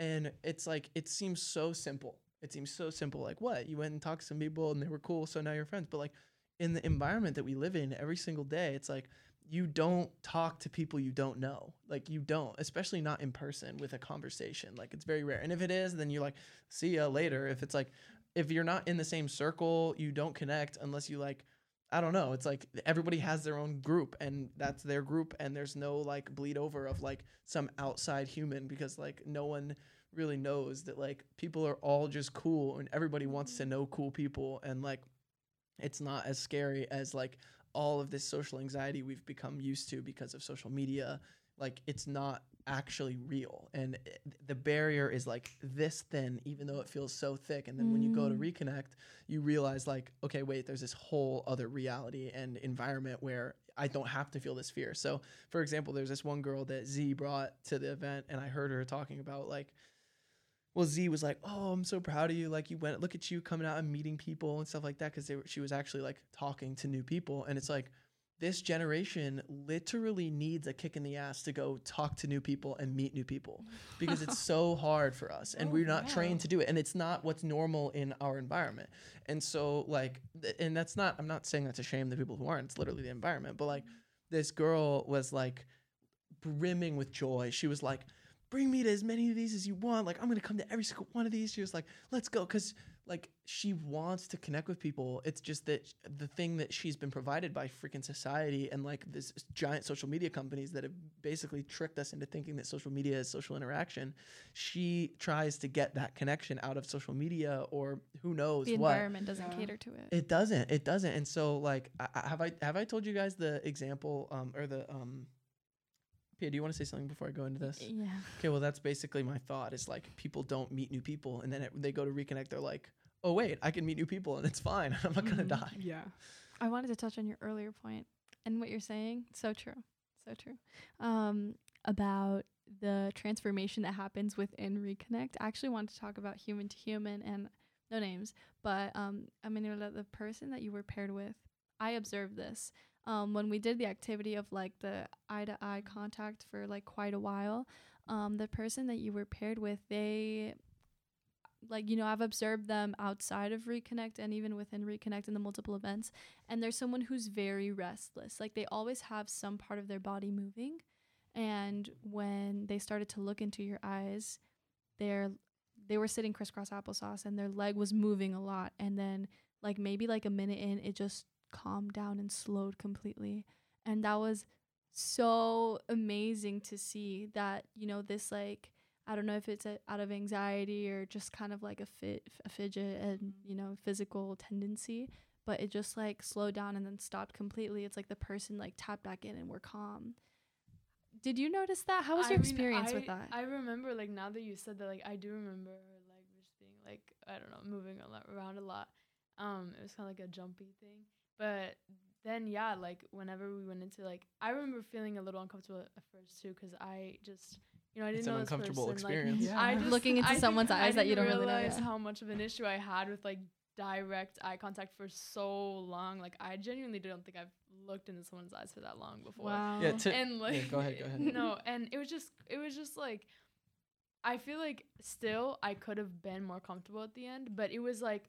and it's like it seems so simple. It seems so simple. Like what you went and talked to some people and they were cool, so now you're friends. But like in the environment that we live in every single day, it's like you don't talk to people you don't know. Like you don't, especially not in person with a conversation. Like it's very rare. And if it is, then you're like, see ya later. If it's like, if you're not in the same circle, you don't connect unless you like, I don't know. It's like everybody has their own group and that's their group. And there's no like bleed over of like some outside human because like no one really knows that like people are all just cool and everybody wants to know cool people. And like, it's not as scary as like all of this social anxiety we've become used to because of social media like it's not actually real and it, the barrier is like this thin even though it feels so thick and then when you go to Mm. reconnect you realize like okay wait there's this whole other reality and environment where I don't have to feel this fear. So, for example, there's this one girl that Z brought to the event and I heard her talking about like well, Z was like, "Oh, I'm so proud of you. Like, you went. Look at you coming out and meeting people and stuff like that." Because she was actually like talking to new people, and it's like this generation literally needs a kick in the ass to go talk to new people and meet new people because it's so hard for us, and Oh, we're not wow. trained to do it, and it's not what's normal in our environment. And so, like, th- and that's not. I'm not saying that's a shame the people who aren't. It's literally the environment. But like, this girl was like brimming with joy. She was like bring me to as many of these as you want. Like, I'm going to come to every single one of these. She was like, let's go. Cause like she wants to connect with people. It's just that the thing that she's been provided by freaking society and like this giant social media companies that have basically tricked us into thinking that social media is social interaction. She tries to get that connection out of social media or who knows The what. environment doesn't Yeah. cater to it. It doesn't. It doesn't. And so, like, I, I- have I have I told you guys the example um, or the um. Pia, do you want to say something before I go into this? yeah. Okay, well, that's basically my thought. Is like people don't meet new people, and then it, they go to reconnect. They're like, oh wait, I can meet new people, and it's fine. I'm not gonna Mhm. die. Yeah. I wanted to touch on your earlier point and what you're saying. So true. So true. Um, about the transformation that happens within Reconnect. I actually wanted to talk about human to human and no names, but um, I mean, the person that you were paired with, I observed this. Um, when we did the activity of like the eye to eye contact for like quite a while, um, the person that you were paired with, they like you know i've observed them outside of reconnect and even within reconnect in the multiple events and there's someone who's very restless. Like they always have some part of their body moving and when they started to look into your eyes they're they were sitting crisscross applesauce and their leg was moving a lot and then like maybe like a minute in it just calmed down and slowed completely and that was so amazing to see that you know this like I don't know if it's a, out of anxiety or just kind of like a fit, a fidget and you know physical tendency, but it just like slowed down and then stopped completely. It's like the person like tapped back in and we're calm. Did you notice that? How was I your mean, experience with that? I remember like now that you said that, like I do remember like just being like I don't know moving a lot around a lot, Um, it was kind of like a jumpy thing. But then yeah, like whenever we went into like, I remember feeling a little uncomfortable at first too, because I just you know I didn't It's an know this uncomfortable person, like, experience. Yeah. I just, Looking into I someone's didn't- eyes that you didn't don't really know, realize yeah. how much of an issue I had with like direct eye contact for so long. Like I genuinely don't think I've looked into someone's eyes for that long before. Wow. Yeah, to, And like go ahead, go ahead. No, and it was just it was just like I feel like still I could have been more comfortable at the end, but it was like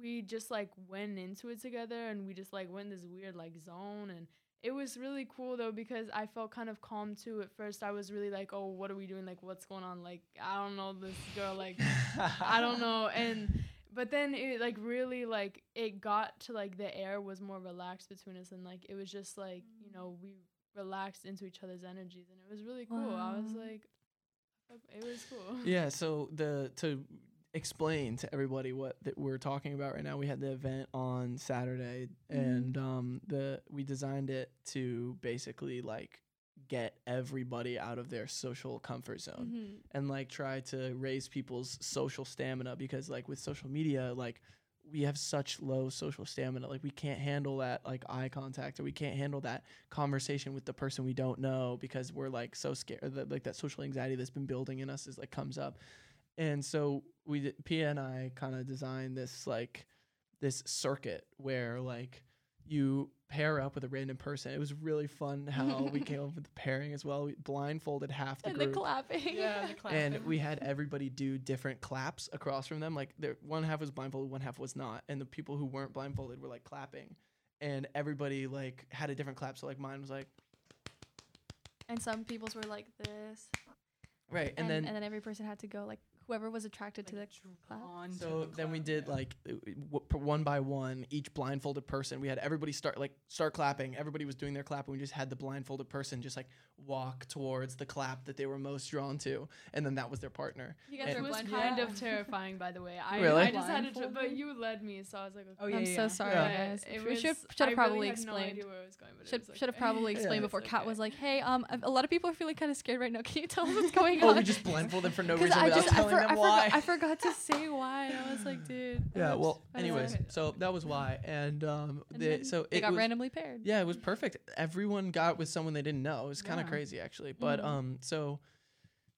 we just like went into it together and we just like went in this weird like zone and it was really cool though because I felt kind of calm too. At first I was really like, Oh, what are we doing? Like what's going on? Like I don't know this girl like I don't know. And but then it like really like it got to like the air was more relaxed between us and like it was just like, you know, mm. we relaxed into each other's energies and it was really cool. I was like it was cool. yeah so the to explain to everybody what that we're talking about right now we had the event on saturday Mhm. and um the we designed it to basically like get everybody out of their social comfort zone Mhm. and like try to raise people's social stamina because like with social media like we have such low social stamina like we can't handle that like eye contact or we can't handle that conversation with the person we don't know because we're like so scared that like that social anxiety that's been building in us is like comes up and so we did, Pia and I kind of designed this like this circuit where like you pair up with a random person. It was really fun how we came up with the pairing as well. We blindfolded half the And the clapping. Yeah, the clapping. and we had everybody do different claps across from them. Like there, one half was blindfolded, one half was not, and the people who weren't blindfolded were like clapping, and everybody like had a different clap. So like mine was like and some people's were like this. right, and, And, then and then every person had to go like whoever was attracted to the clap. drawn to so the then we did yeah. like uh, w- p- one by one each blindfolded person. We had everybody start like start clapping. Everybody was doing their clap, and we just had the blindfolded person just like walk towards the clap that they were most drawn to, and then that was their partner. You guys guys were It was kind Yeah. of terrifying, by the way. I, Really? I just had to, but you led me, so I was like, okay. Oh, yeah, I'm yeah, so sorry, Yeah. guys. It we was- should should have really probably had no explained. idea where it was going, but Should was like- should have probably explained it's before. Kat okay. was like, "Hey, um, a a lot of people are feeling kind of scared right now. Can you tell us what's going Oh, on?" we just blindfolded for no reason without just I, telling for, them I, why. forgot, I forgot to say why, I was like, "Dude." Yeah, oops. well, anyways, so that was why, and um, And the, then so they it got was, randomly paired. yeah, it was perfect. Everyone got with someone they didn't know. It was kind of Yeah. crazy actually, but Mhm. um, so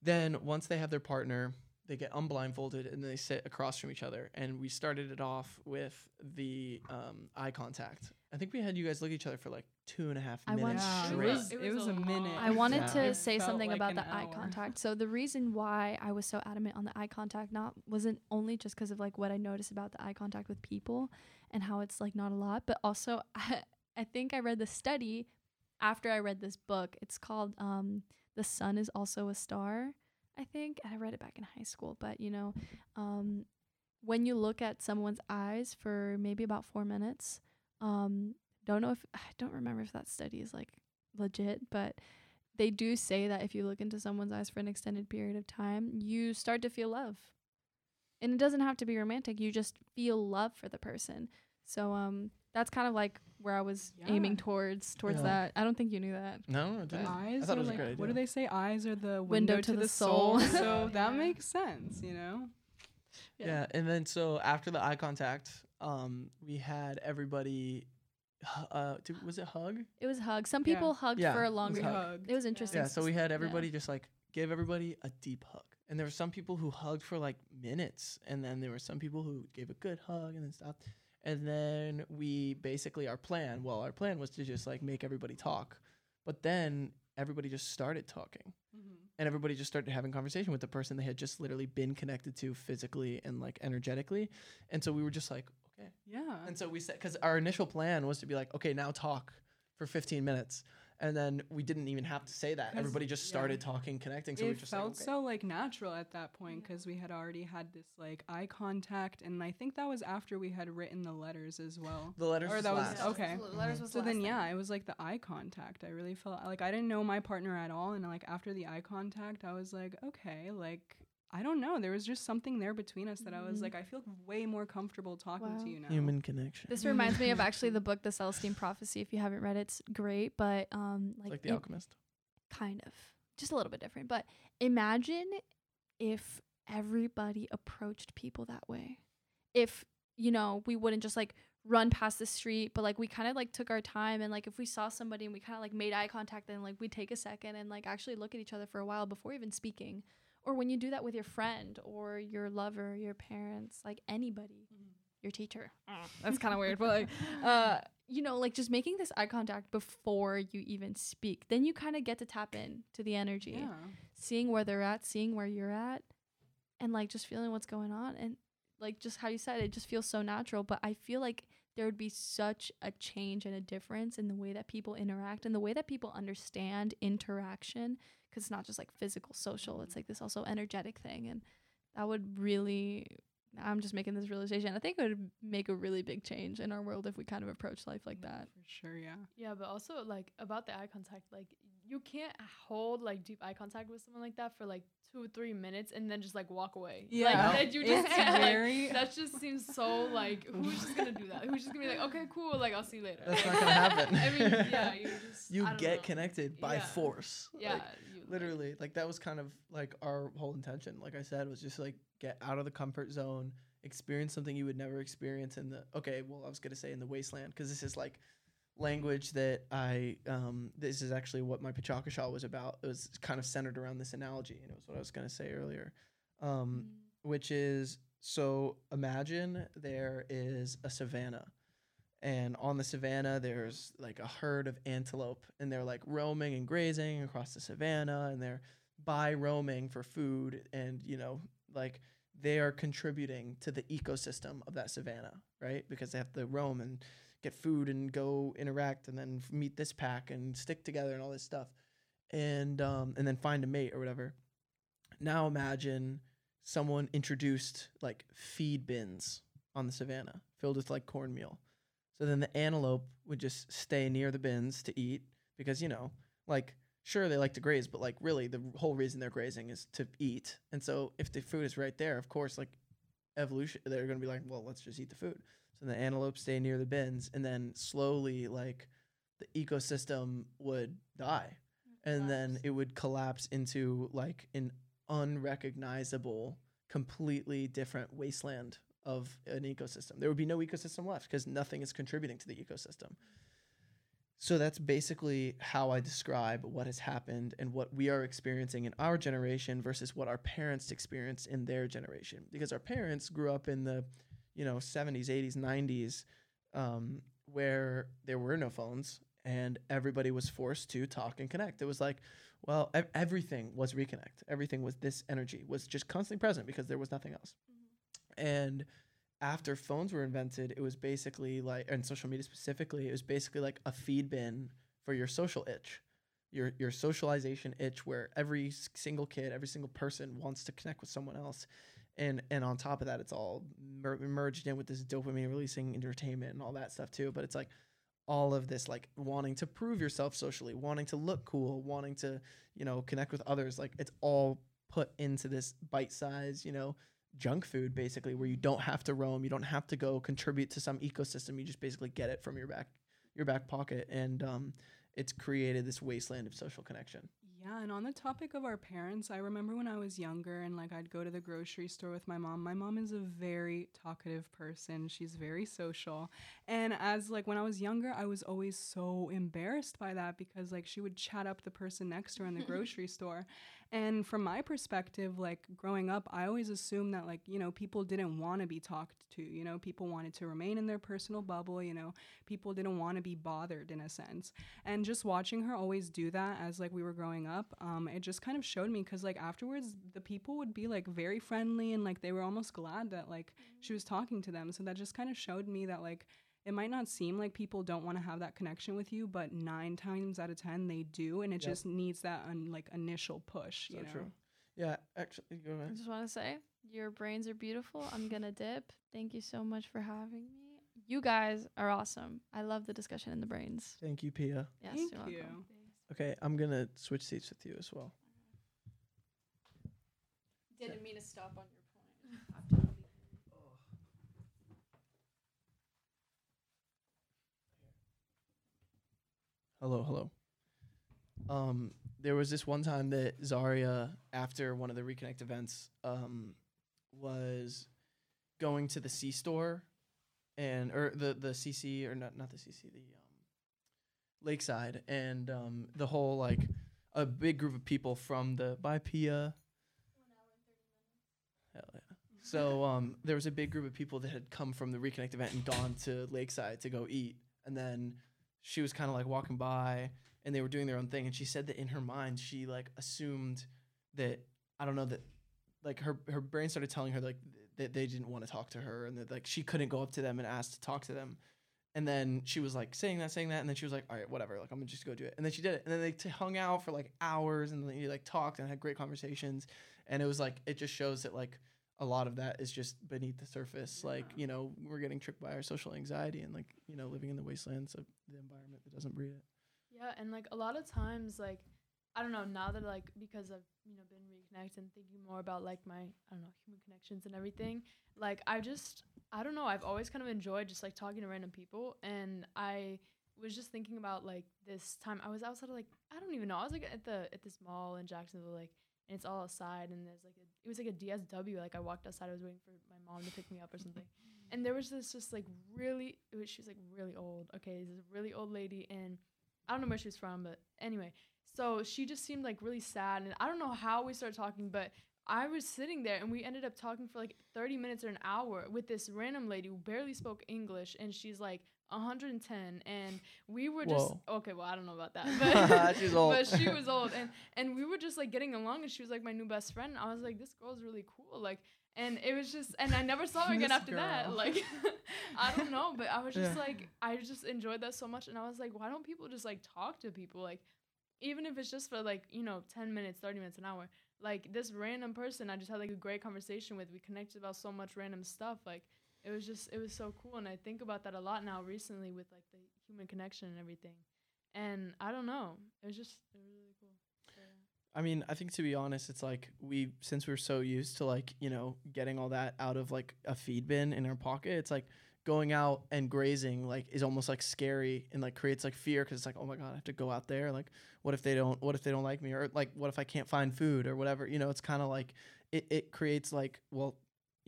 then once they have their partner, they get unblindfolded and they sit across from each other, and we started it off with the um eye contact. I think we had you guys look at each other for like two and a half I want- minutes Yeah, it straight. was, it was a minute. I wanted Yeah. to It say felt something like about an the eye hour. contact. So the reason why I was so adamant on the eye contact not wasn't only just because of like what I noticed about the eye contact with people and how it's like not a lot, but also I, I think I read the study after I read this book. It's called um The Sun is Also a Star. I think and I read it back in high school, but you know, um when you look at someone's eyes for maybe about 4 minutes, um don't know if I don't remember if that study is like legit, but they do say that if you look into someone's eyes for an extended period of time, you start to feel love. And it doesn't have to be romantic. You just feel love for the person. So um that's kind of like where I was aiming towards towards Yeah. that. I don't think you knew that. No, I didn't. eyes I thought are it was like, great what do they say? Eyes are the Window window, to to, the the, soul. soul. so that makes sense, you know? Yeah. and then so after the eye contact, um, we had everybody. hu- Uh, did, was it hug? It was a hug. Some Yeah. people hugged Yeah, for a was longer. We hug. It was interesting. Yeah, so we s- had yeah. everybody just like give everybody a deep hug. And there were some people who hugged for like minutes, and then there were some people who gave a good hug and then stopped. And then we basically our plan, well, our plan was to just like make everybody talk. But then everybody just started talking. And everybody just started having conversation with the person they had just literally been connected to physically and like energetically. And so we were just like, okay. Yeah. And so we said, because our initial plan was to be like, okay, now talk for 15 minutes. And then we didn't even have to say that. Everybody just yeah. started talking, connecting. So it were just felt like, okay. so like natural at that point because we had already had this like eye contact, and I think that was after we had written the letters as well. the letters or that was- last. okay. The letters was So the then, yeah, thing. it was like the eye contact. I really felt like I didn't know my partner at all, and like after the eye contact, I was like, okay, like I don't know, there was just something there between us that I was like, I feel way more comfortable talking Wow. to you now. Human connection. This reminds me of actually the book The Celestine Prophecy. If you haven't read it, it's great, but um like, like, The it- Alchemist. kind of just a little bit different but imagine if everybody approached people that way if you know, we wouldn't just like run past the street, but like we kind of like took our time and like if we saw somebody and we kind of like made eye contact, then like we take a second and like actually look at each other for a while before even speaking. Or when you do that with your friend or your lover, your parents, like anybody, your teacher. That's kind of weird, but like, uh, you know, like just making this eye contact before you even speak, then you kind of get to tap in to the energy Yeah. seeing where they're at, seeing where you're at, and like just feeling what's going on. And like just how you said, it just feels so natural. But I feel like there would be such a change and a difference in the way that people interact and the way that people understand interaction because it's not just like physical, social, it's like this also energetic thing. And that would really. I'm just making this realization. I think it would make a really big change in our world if we kind of approach life like mm, that. For sure, yeah. Yeah, but also like about the eye contact, like you can't hold like deep eye contact with someone like that for like two or three minutes and then just like walk away. Yeah. like, that you just It's can't, like, that just seems so like who's just gonna do that? Who's just gonna be like, okay, cool, like I'll see you later. That's not gonna happen. I mean, yeah, you just you I don't get know. connected by Yeah. force. Yeah, Like, you, like- literally like that was kind of like our whole intention like i said was just like get out of the comfort zone experience something you would never experience in the okay well i was going to say in the wasteland because this is like language that i um this is actually what my PechaKucha was about. It was kind of centered around this analogy and it was what i was going to say earlier. Um which is so imagine there is a savanna and on the savanna there's like a herd of antelope and they're like roaming and grazing across the savanna and they're by roaming for food and you know like they are contributing to the ecosystem of that savanna right? Because they have to roam and get food and go interact and then meet this pack and stick together and all this stuff and um, and then find a mate or whatever now imagine someone introduced like feed bins on the savannah filled with like cornmeal so then the antelope would just stay near the bins to eat because you know, like sure they like to graze, but like really the whole reason they're grazing is to eat. And so if the food is right there, of course, like evolution, they're going to be like, well, let's just eat the food. So the antelope stay near the bins, and then slowly like the ecosystem would die, and then it would collapse into like an unrecognizable, completely different wasteland of an ecosystem. There would be no ecosystem left because nothing is contributing to the ecosystem. So that's basically how I describe what has happened and what we are experiencing in our generation versus what our parents experienced in their generation. Because our parents grew up in the, you know, 70s, 80s, 90s, um, where there were no phones and everybody was forced to talk and connect. It was like, well, ev- everything was reconnect. Everything was this energy was just constantly present because there was nothing else. And after phones were invented, it was basically like, and social media specifically, it was basically like a feed bin for your social itch, your your socialization itch, where every single kid, every single person wants to connect with someone else, and and on top of that, it's all mer- merged in with this dopamine releasing entertainment and all that stuff too. But it's like all of this like wanting to prove yourself socially, wanting to look cool, wanting to you know connect with others. Like it's all put into this bite size, you know, junk food basically where you don't have to roam you don't have to go contribute to some ecosystem you just basically get it from your back your back pocket and um, it's created this wasteland of social connection Yeah, and on the topic of our parents, I remember when I was younger and like I'd go to the grocery store with my mom. My mom is a very talkative person. She's very social. And as like when I was younger, I was always so embarrassed by that because like she would chat up the person next to her in the grocery store. And from my perspective, like growing up, I always assumed that like, you know, people didn't want to be talked to, you know, people wanted to remain in their personal bubble, you know, people didn't want to be bothered in a sense. And just watching her always do that as like we were growing up um it just kind of showed me because like afterwards the people would be like very friendly and like they were almost glad that like she was talking to them. So that just kind of showed me that like it might not seem like people don't want to have that connection with you but nine times out of ten they do and it Yep. just needs that un- like initial push so you know true yeah actually go ahead. I just want to say your brains are beautiful. I'm gonna dip. Thank you so much for having me. You guys are awesome. I love the discussion in the brains. thank you pia Yes, thank you're you welcome. okay i'm gonna switch seats with you as well Didn't mean to stop on your point. hello hello um there was this one time that zaria after one of the reconnect events um was going to the c store and or the the CC or not not the CC the um, Lakeside and um, the whole like a big group of people from the by Pia. Hell yeah. So um, there was a big group of people that had come from the Reconnect event and gone to Lakeside to go eat, and then she was kind of like walking by, and they were doing their own thing, and she said that in her mind she like assumed that I don't know that like her her brain started telling her like that they didn't want to talk to her and that like she couldn't go up to them and ask to talk to them. And then she was like saying that, saying that, and then she was like, "All right, whatever. Like I'm gonna just go do it." And then she did it, and then they t- hung out for like hours, and they like talked and had great conversations. And it was like it just shows that like a lot of that is just beneath the surface. Like you know we're getting tricked by our social anxiety and like you know living in the wastelands of the environment that doesn't breed it. Yeah, and like a lot of times, like I don't know, now that like because I've you know been reconnect and thinking more about like my I don't know human connections and everything, like I just I don't know, I've always kind of enjoyed just like talking to random people, and I was just thinking about like this time I was outside of like I don't even know I was like at the at this mall in Jacksonville like and it's all outside and there's like a it was like a DSW like I walked outside I was waiting for my mom to pick me up or something. And there was this just like really it was, she was like really old okay this is a really old lady and I don't know where she was from but anyway. So she just seemed like really sad and I don't know how we started talking but I was sitting there and we ended up talking for like 30 minutes or an hour with this random lady who barely spoke English and she's like 110 and we were just Whoa. okay well I don't know about that but She's old. but she was old and and we were just like getting along and she was like my new best friend and I was like this girl's really cool like and it was just and I never saw her again after that like I don't know but I was just Yeah. like I just enjoyed that so much and I was like why don't people just like talk to people like even if it's just for like you know 10 minutes 30 minutes an hour like this random person I just had like a great conversation with we connected about so much random stuff like it was just it was so cool and I think about that a lot now recently with like the human connection and everything. And I don't know it was just it was really cool. I mean, I think to be honest, it's like we since we're so used to like you know getting all that out of like a feed bin in our pocket, it's like going out and grazing like is almost like scary and like creates like fear because it's like oh my god I have to go out there like what if they don't what if they don't like me? Or like what if I can't find food or whatever? You know it's kind of like it, it creates like well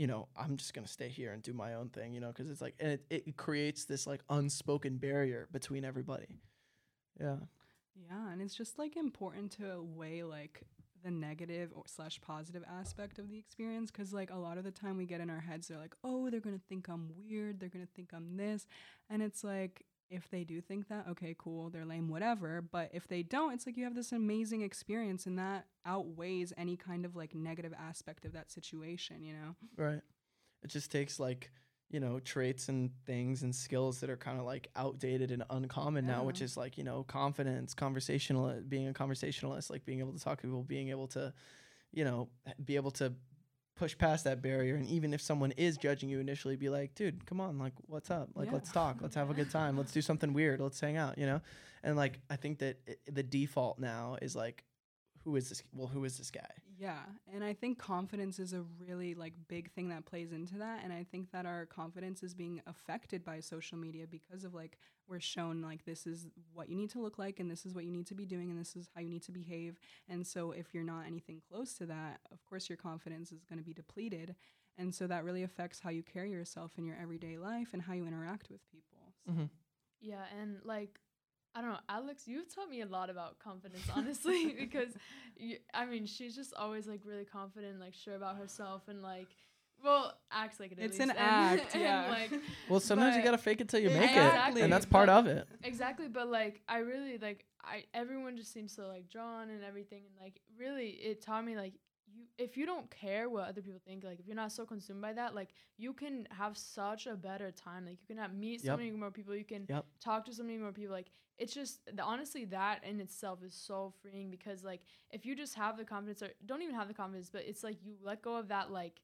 you know I'm just gonna stay here and do my own thing you know because it's like and it, it creates this like unspoken barrier between everybody. Yeah. Yeah, and it's just like important to weigh like the negative or slash positive aspect of the experience because like a lot of the time we get in our heads they're like oh they're gonna think i'm weird they're gonna think i'm this and it's like if they do think that okay cool they're lame whatever. But if they don't it's like you have this amazing experience and that outweighs any kind of like negative aspect of that situation you know? Right. It just takes like, you know, traits and things and skills that are kind of like outdated and uncommon now, which is like, you know, confidence, conversational, being a conversationalist, like being able to talk to people, being able to, you know, be able to push past that barrier. And even if someone is judging you initially, be like, dude, come on, like, what's up? Like, Yeah. let's talk. Let's have a good time. Let's do something weird. Let's hang out, you know? And like, I think that i the default now is like, who is this? Well, who is this guy? Yeah, and I think confidence is a really like big thing that plays into that and I think that our confidence is being affected by social media because of like we're shown like this is what you need to look like and this is what you need to be doing and this is how you need to behave. And so if you're not anything close to that, of course your confidence is going to be depleted. And so that really affects how you carry yourself in your everyday life and how you interact with people. So- Mm-hmm. yeah and like I don't know Alex you've taught me a lot about confidence honestly because you, I mean she's just always like really confident like sure about herself and like well acts like it It's an least, act, and, yeah. like Well, sometimes you got to fake it till you make Exactly, it. And that's part but- of it. Exactly, but like I really like I everyone just seems so like drawn and everything and like really it taught me like you if you don't care what other people think like if you're not so consumed by that like you can have such a better time like you can have meet so Yep. many more people you can Yep. talk to so many more people like it's just the, honestly that in itself is so freeing because like if you just have the confidence or don't even have the confidence but it's like you let go of that like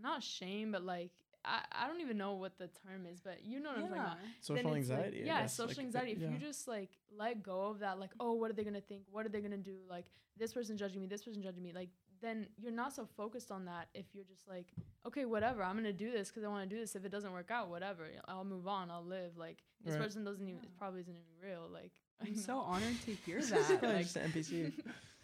not shame but like I, I don't even know what the term is but you know what I'm talking about Social then it's, like- anxiety. Yeah, guess, social like, anxiety. If yeah. you just like let go of that, like, oh, what are they gonna think? What are they gonna do? Like this person judging me, this person judging me. Like then you're not so focused on that. If you're just like, okay, whatever, I'm gonna do this because I want to do this. If it doesn't work out, whatever, I'll move on. I'll live. Like this Right. person doesn't even probably isn't even real. Like I'm so honored to hear that. probably like, just an NPC.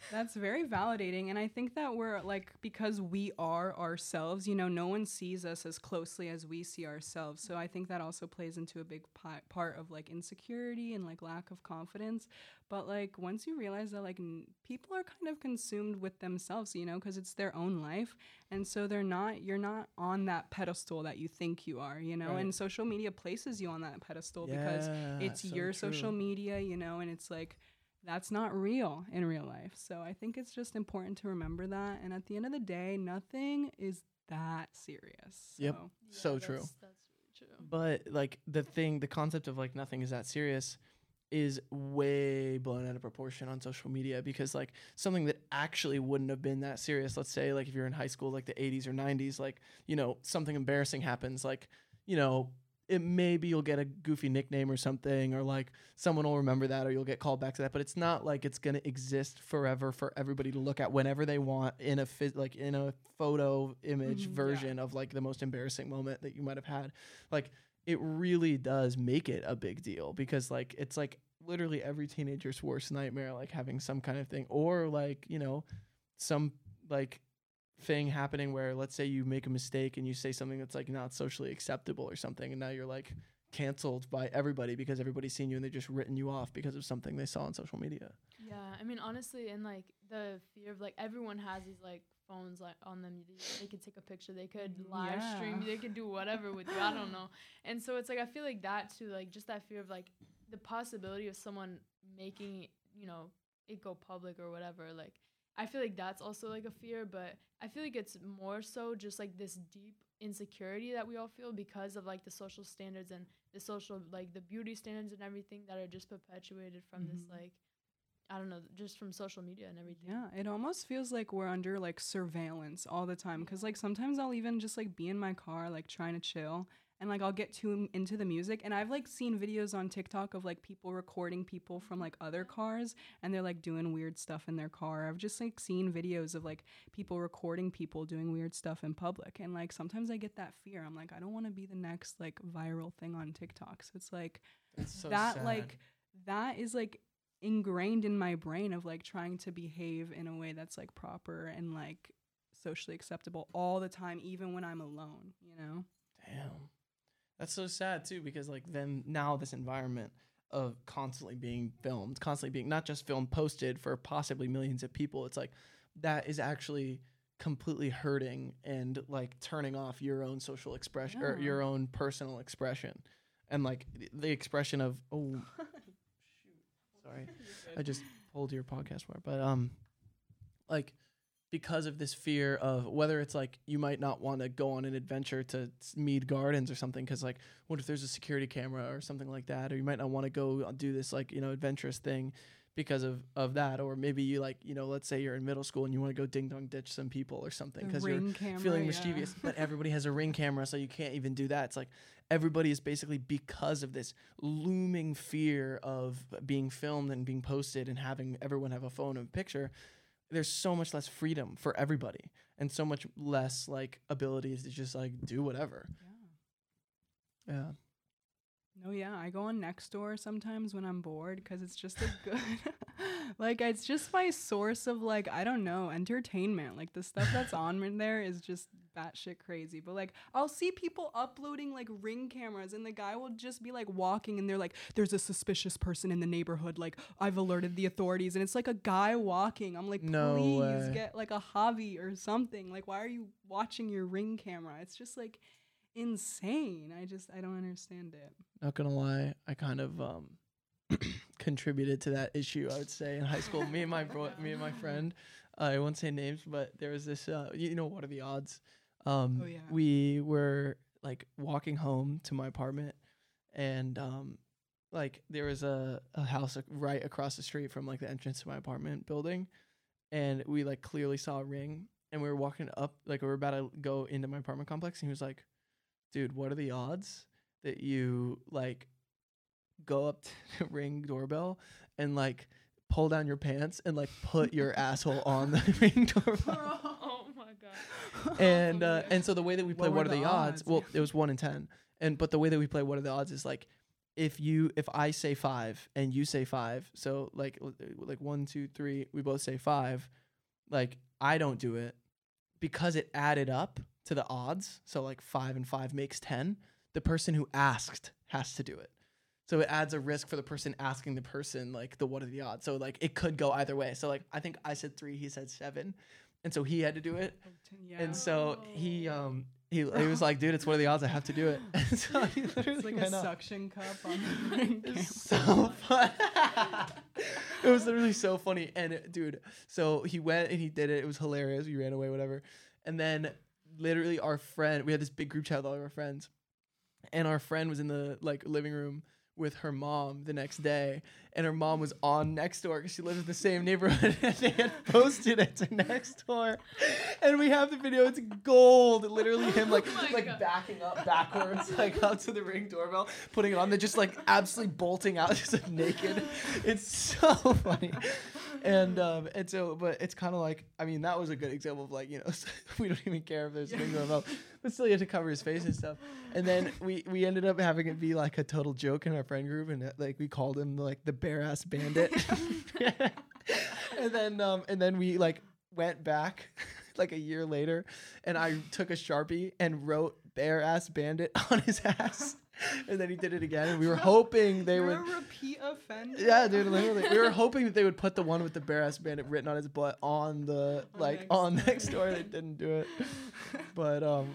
That's very validating. And I think that we're like, because we are ourselves, you know, no one sees us as closely as we see ourselves. So I think that also plays into a big pi- part of like insecurity and like lack of confidence. But like, once you realize that like n- people are kind of consumed with themselves, you know, because it's their own life. And so they're not, you're not on that pedestal that you think you are, you know, Right. and social media places you on that pedestal because it's so your true. social media, you know, and it's like, that's not real in real life. So I think it's just important to remember that. And at the end of the day, nothing is that serious. Yep. So, So true. That's, that's really true. But like the thing, the concept of like nothing is that serious is way blown out of proportion on social media because like something that actually wouldn't have been that serious, let's say like if you're in high school, like the 80s or 90s, like, you know, something embarrassing happens, like, you know, it maybe you'll get a goofy nickname or something, or like someone will remember that, or you'll get called back to that. But it's not like it's gonna exist forever for everybody to look at whenever they want in a phys- like in a photo image Mhm, yeah. version of like the most embarrassing moment that you might have had. Like it really does make it a big deal because like it's like literally every teenager's worst nightmare, like having some kind of thing, or like you know, some like thing happening where let's say you make a mistake and you say something that's like not socially acceptable or something and now you're like canceled by everybody because everybody's seen you and they just written you off because of something they saw on social media. Yeah, I mean honestly, and like the fear of like everyone has these like phones like on them. They, they could take a picture, they could mm, live stream, they could do whatever with you. I don't know. And so it's like I feel like that too, like just that fear of like the possibility of someone making you know it go public or whatever. Like I feel like that's also like a fear, but I feel like it's more so just like this deep insecurity that we all feel because of like the social standards and the social like the beauty standards and everything that are just perpetuated from this Mhm. like I don't know, just from social media and everything. yeah, it almost feels like we're under like surveillance all the time. Cause like sometimes I'll even just like be in my car, like trying to chill. And like I'll get too into the music, and I've like seen videos on TikTok of like people recording people from like other cars, and they're like doing weird stuff in their car. I've just like seen videos of like people recording people doing weird stuff in public, and like sometimes I get that fear. I'm like, I don't want to be the next like viral thing on TikTok. So it's like so that sad. like that is like ingrained in my brain of like trying to behave in a way that's like proper and like socially acceptable all the time even when i'm alone you know Damn. That's so sad too because like then now this environment of constantly being filmed, constantly being not just filmed posted for possibly millions of people, it's like that is actually completely hurting and like turning off your own social expression or your own personal expression. And like the expression of oh shoot. sorry. I just pulled your podcast wire, but um, like because of this fear of whether it's like you might not want to go on an adventure to Mead Gardens or something because like what if there's a security camera or something like that, or you might not want to go uh, do this like you know adventurous thing because of of that, or maybe you like you know let's say you're in middle school and you want to go ding dong ditch some people or something because you're camera, feeling yeah. mischievous, but everybody has a ring camera, so you can't even do that. It's like everybody is basically because of this looming fear of being filmed and being posted and having everyone have a phone and picture. There's so much less freedom for everybody, and so much less like abilities to just like do whatever. yeah Yeah, No, yeah, I go on Nextdoor sometimes when I'm bored because it's just a good, like, it's just my source of like I don't know entertainment. Like the stuff that's on there is just batshit crazy. But like, I'll see people uploading like ring cameras, and the guy will just be like walking, and they're like, "There's a suspicious person in the neighborhood. Like, I've alerted the authorities." And it's like a guy walking. I'm like, No please way. get like a hobby or something. Like, why are you watching your ring camera? It's just like insane. I just I don't understand it. not gonna lie, I kind of um contributed to that issue. I would say in high school, me and my bro, me and my friend, uh, I won't say names, but there was this. Uh, you know, what are the odds? Um, Oh, yeah. We were like walking home to my apartment, and um, like there was a a house right across the street from like the entrance to my apartment building, and we like clearly saw a ring, and we were walking up, like we were about to go into my apartment complex, and he was like, "Dude, what are the odds that you like go up to the ring doorbell and like pull down your pants and like put your asshole on the ring doorbell?" oh my god. and uh, and so the way that we play What what, are the, the odds? odds? Well, it was one in ten, and but the way that we play what are the odds is like if you if I say five and you say five, so like like one two three, we both say five, like I don't do it because it added up to the odds. So like five and five makes ten. The person who asked has to do it. So it adds a risk for the person asking the person like the what are the odds. So like it could go either way. So like I think I said three, he said seven, and so he had to do it. Oh, yeah. And so he um he, he was like, dude, it's what are the odds? I have to do it. And so he literally it's like a went up. suction cup on the so fun. it was literally so funny. And it- dude, so he went and he did it. It was hilarious. We ran away, whatever. And then literally our friend, we had this big group chat with all of our friends. And our friend was in the like living room with her mom the next day. And her mom was on Nextdoor because she lives in the same neighborhood. and they had posted it to Nextdoor. And we have the video. It's gold. Literally him like Oh like God. backing up backwards, like up to the ring doorbell, putting it on. They're just like absolutely bolting out, just like naked. It's so funny. And um and so, but it's kind of like I mean that was a good example of like you know we don't even care if there's a ring doorbell, but still you have to cover his face and stuff. And then we we ended up having it be like a total joke in our friend group, and uh, like we called him like the bare ass bandit. and then um and then we like went back like a year later and I took a Sharpie and wrote bare ass bandit on his ass. And then he did it again and we were hoping they You're would repeat offender. Yeah, dude, literally. We were hoping that they would put the one with the bare ass bandit written on his butt on the On like next on door. Nextdoor. They didn't do it. But um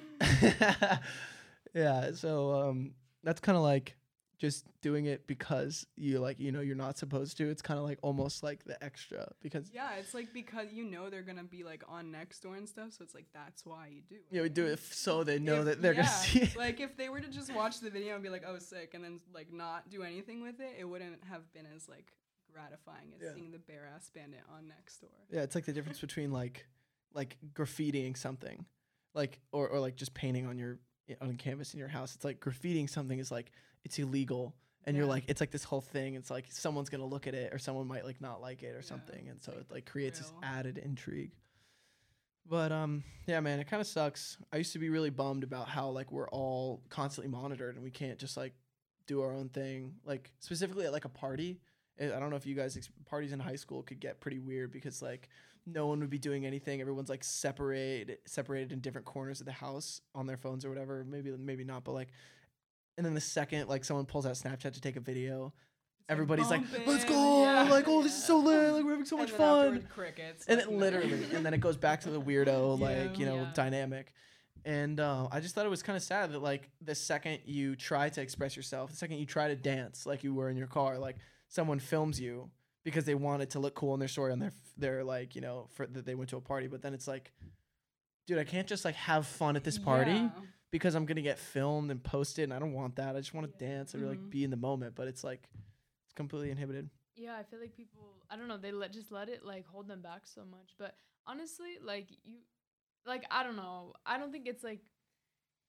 yeah, so um that's kind of like just doing it because you like you know you're not supposed to. It's kind of like almost like the extra because Yeah, it's like because you know they're gonna be like on Nextdoor and stuff, so it's like that's why you do. yeah, we do it f- so they know If- that they're yeah, gonna see it. like if they were to just watch the video and be like, "Oh, sick," and then like not do anything with it, it wouldn't have been as like gratifying as Yeah. seeing the bare ass bandit on Nextdoor. Yeah, it's like the difference between like like graffitiing something, like or or like just painting on your on canvas in your house. It's like graffitiing something is like it's illegal, and you're like it's like this whole thing. It's like someone's gonna look at it, or someone might like not like it, or Yeah, something, and so like it like creates this added intrigue. But um, yeah, man, it kind of sucks. I used to be really bummed about how like we're all constantly monitored and we can't just like do our own thing. Like specifically at like a party, eh, I don't know if you guys ex- parties in high school could get pretty weird because like no one would be doing anything. Everyone's like separated separated in different corners of the house on their phones or whatever. Maybe maybe not, but like and then the second like someone pulls out Snapchat to take a video, It's everybody's like, "Let's go!" yeah. Like, "Oh, this is so lit! Like we're having so And much fun!" crickets. and like, it literally and then it goes back to the weirdo like you know Yeah. dynamic and uh, i just thought it was kind of sad that like the second you try to express yourself the second you try to dance like you were in your car like someone films you because they want it to look cool in their story on their their like you know for that they went to a party but then it's like dude i can't just like have fun at this party Yeah. because i'm gonna get filmed and posted and i don't want that i just want to dance and like Mhm. be in the moment but it's like it's completely inhibited Yeah, I feel like people I don't know, they let just let it like hold them back so much. But honestly, like you like I don't know. I don't think it's like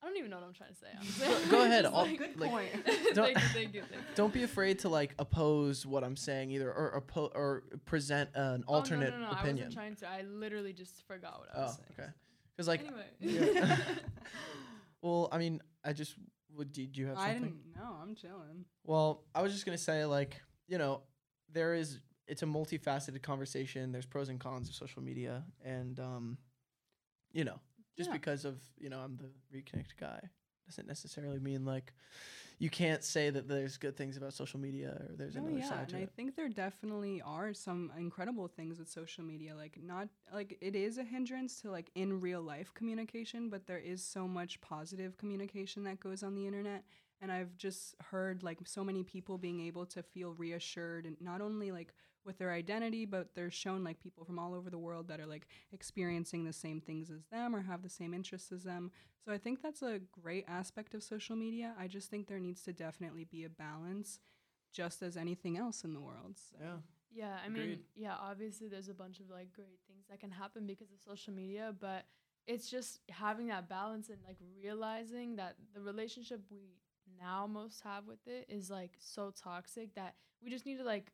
I don't even know what I'm trying to say. Go- go ahead, Just, I'll- like- Good like- point. Don't- thank you, thank you, thank you. don't be afraid to like oppose what I'm saying either or oppo- or present an alternate Oh, no, alternate no, no, I opinion. wasn't trying to. I literally just forgot what I was Oh, saying. okay. Because like, anyway. Yeah. well, I mean, I just would. Did you have Something? I didn't know. I'm chilling. Well, I was just gonna say like, you know, there is. It's a multifaceted conversation. There's pros and cons of social media, and um, you know, just Yeah. because of you know I'm the reconnect guy doesn't necessarily mean like you can't say that there's good things about social media or there's No, another yeah, side to and I think there definitely are some incredible things with social media. Like not like it is a hindrance to like in real life communication, but there is so much positive communication that goes on the internet. And I've just heard like so many people being able to feel reassured and not only like with their identity, but they're shown like people from all over the world that are like experiencing the same things as them or have the same interests as them. So I think that's a great aspect of social media. I just think there needs to definitely be a balance just as anything else in the world. So. Yeah. Yeah, I mean, Agreed. yeah, obviously there's a bunch of like great things that can happen because of social media, but it's just having that balance and like realizing that the relationship we now most have with it is like so toxic that we just need to like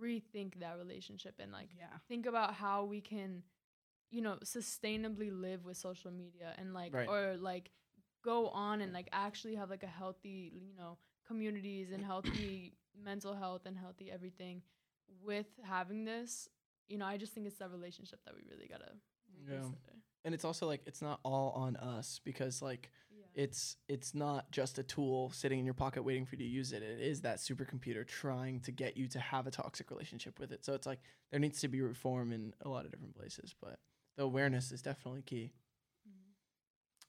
rethink that relationship and like Yeah. think about how we can you know sustainably live with social media and like Right. or like go on and like actually have like a healthy you know communities and healthy mental health and healthy everything with having this you know i just think it's that relationship that we really gotta Yeah. consider. And it's also like it's not all on us because like. It's it's not just a tool sitting in your pocket waiting for you to use it. It is that supercomputer trying to get you to have a toxic relationship with it. So it's like there needs to be reform in a lot of different places, but the awareness is definitely key.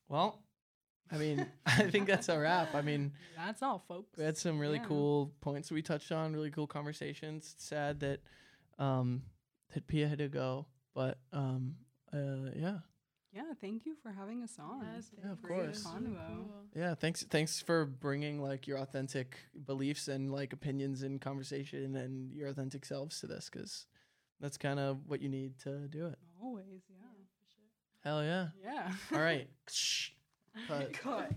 Well, I mean, I think that's a wrap. I mean, That's all, folks. we had some really Yeah. cool points we touched on, really cool conversations. It's sad that um that Pia had to go, but um uh yeah. Yeah, thank you for having us on. Yes, Yeah, of course. convo. Yeah, thanks thanks for bringing like your authentic beliefs and like opinions and conversation and your authentic selves to this cuz that's kind of what you need to do it. Always, yeah. Hell yeah. Yeah. All right. Cut. Cut.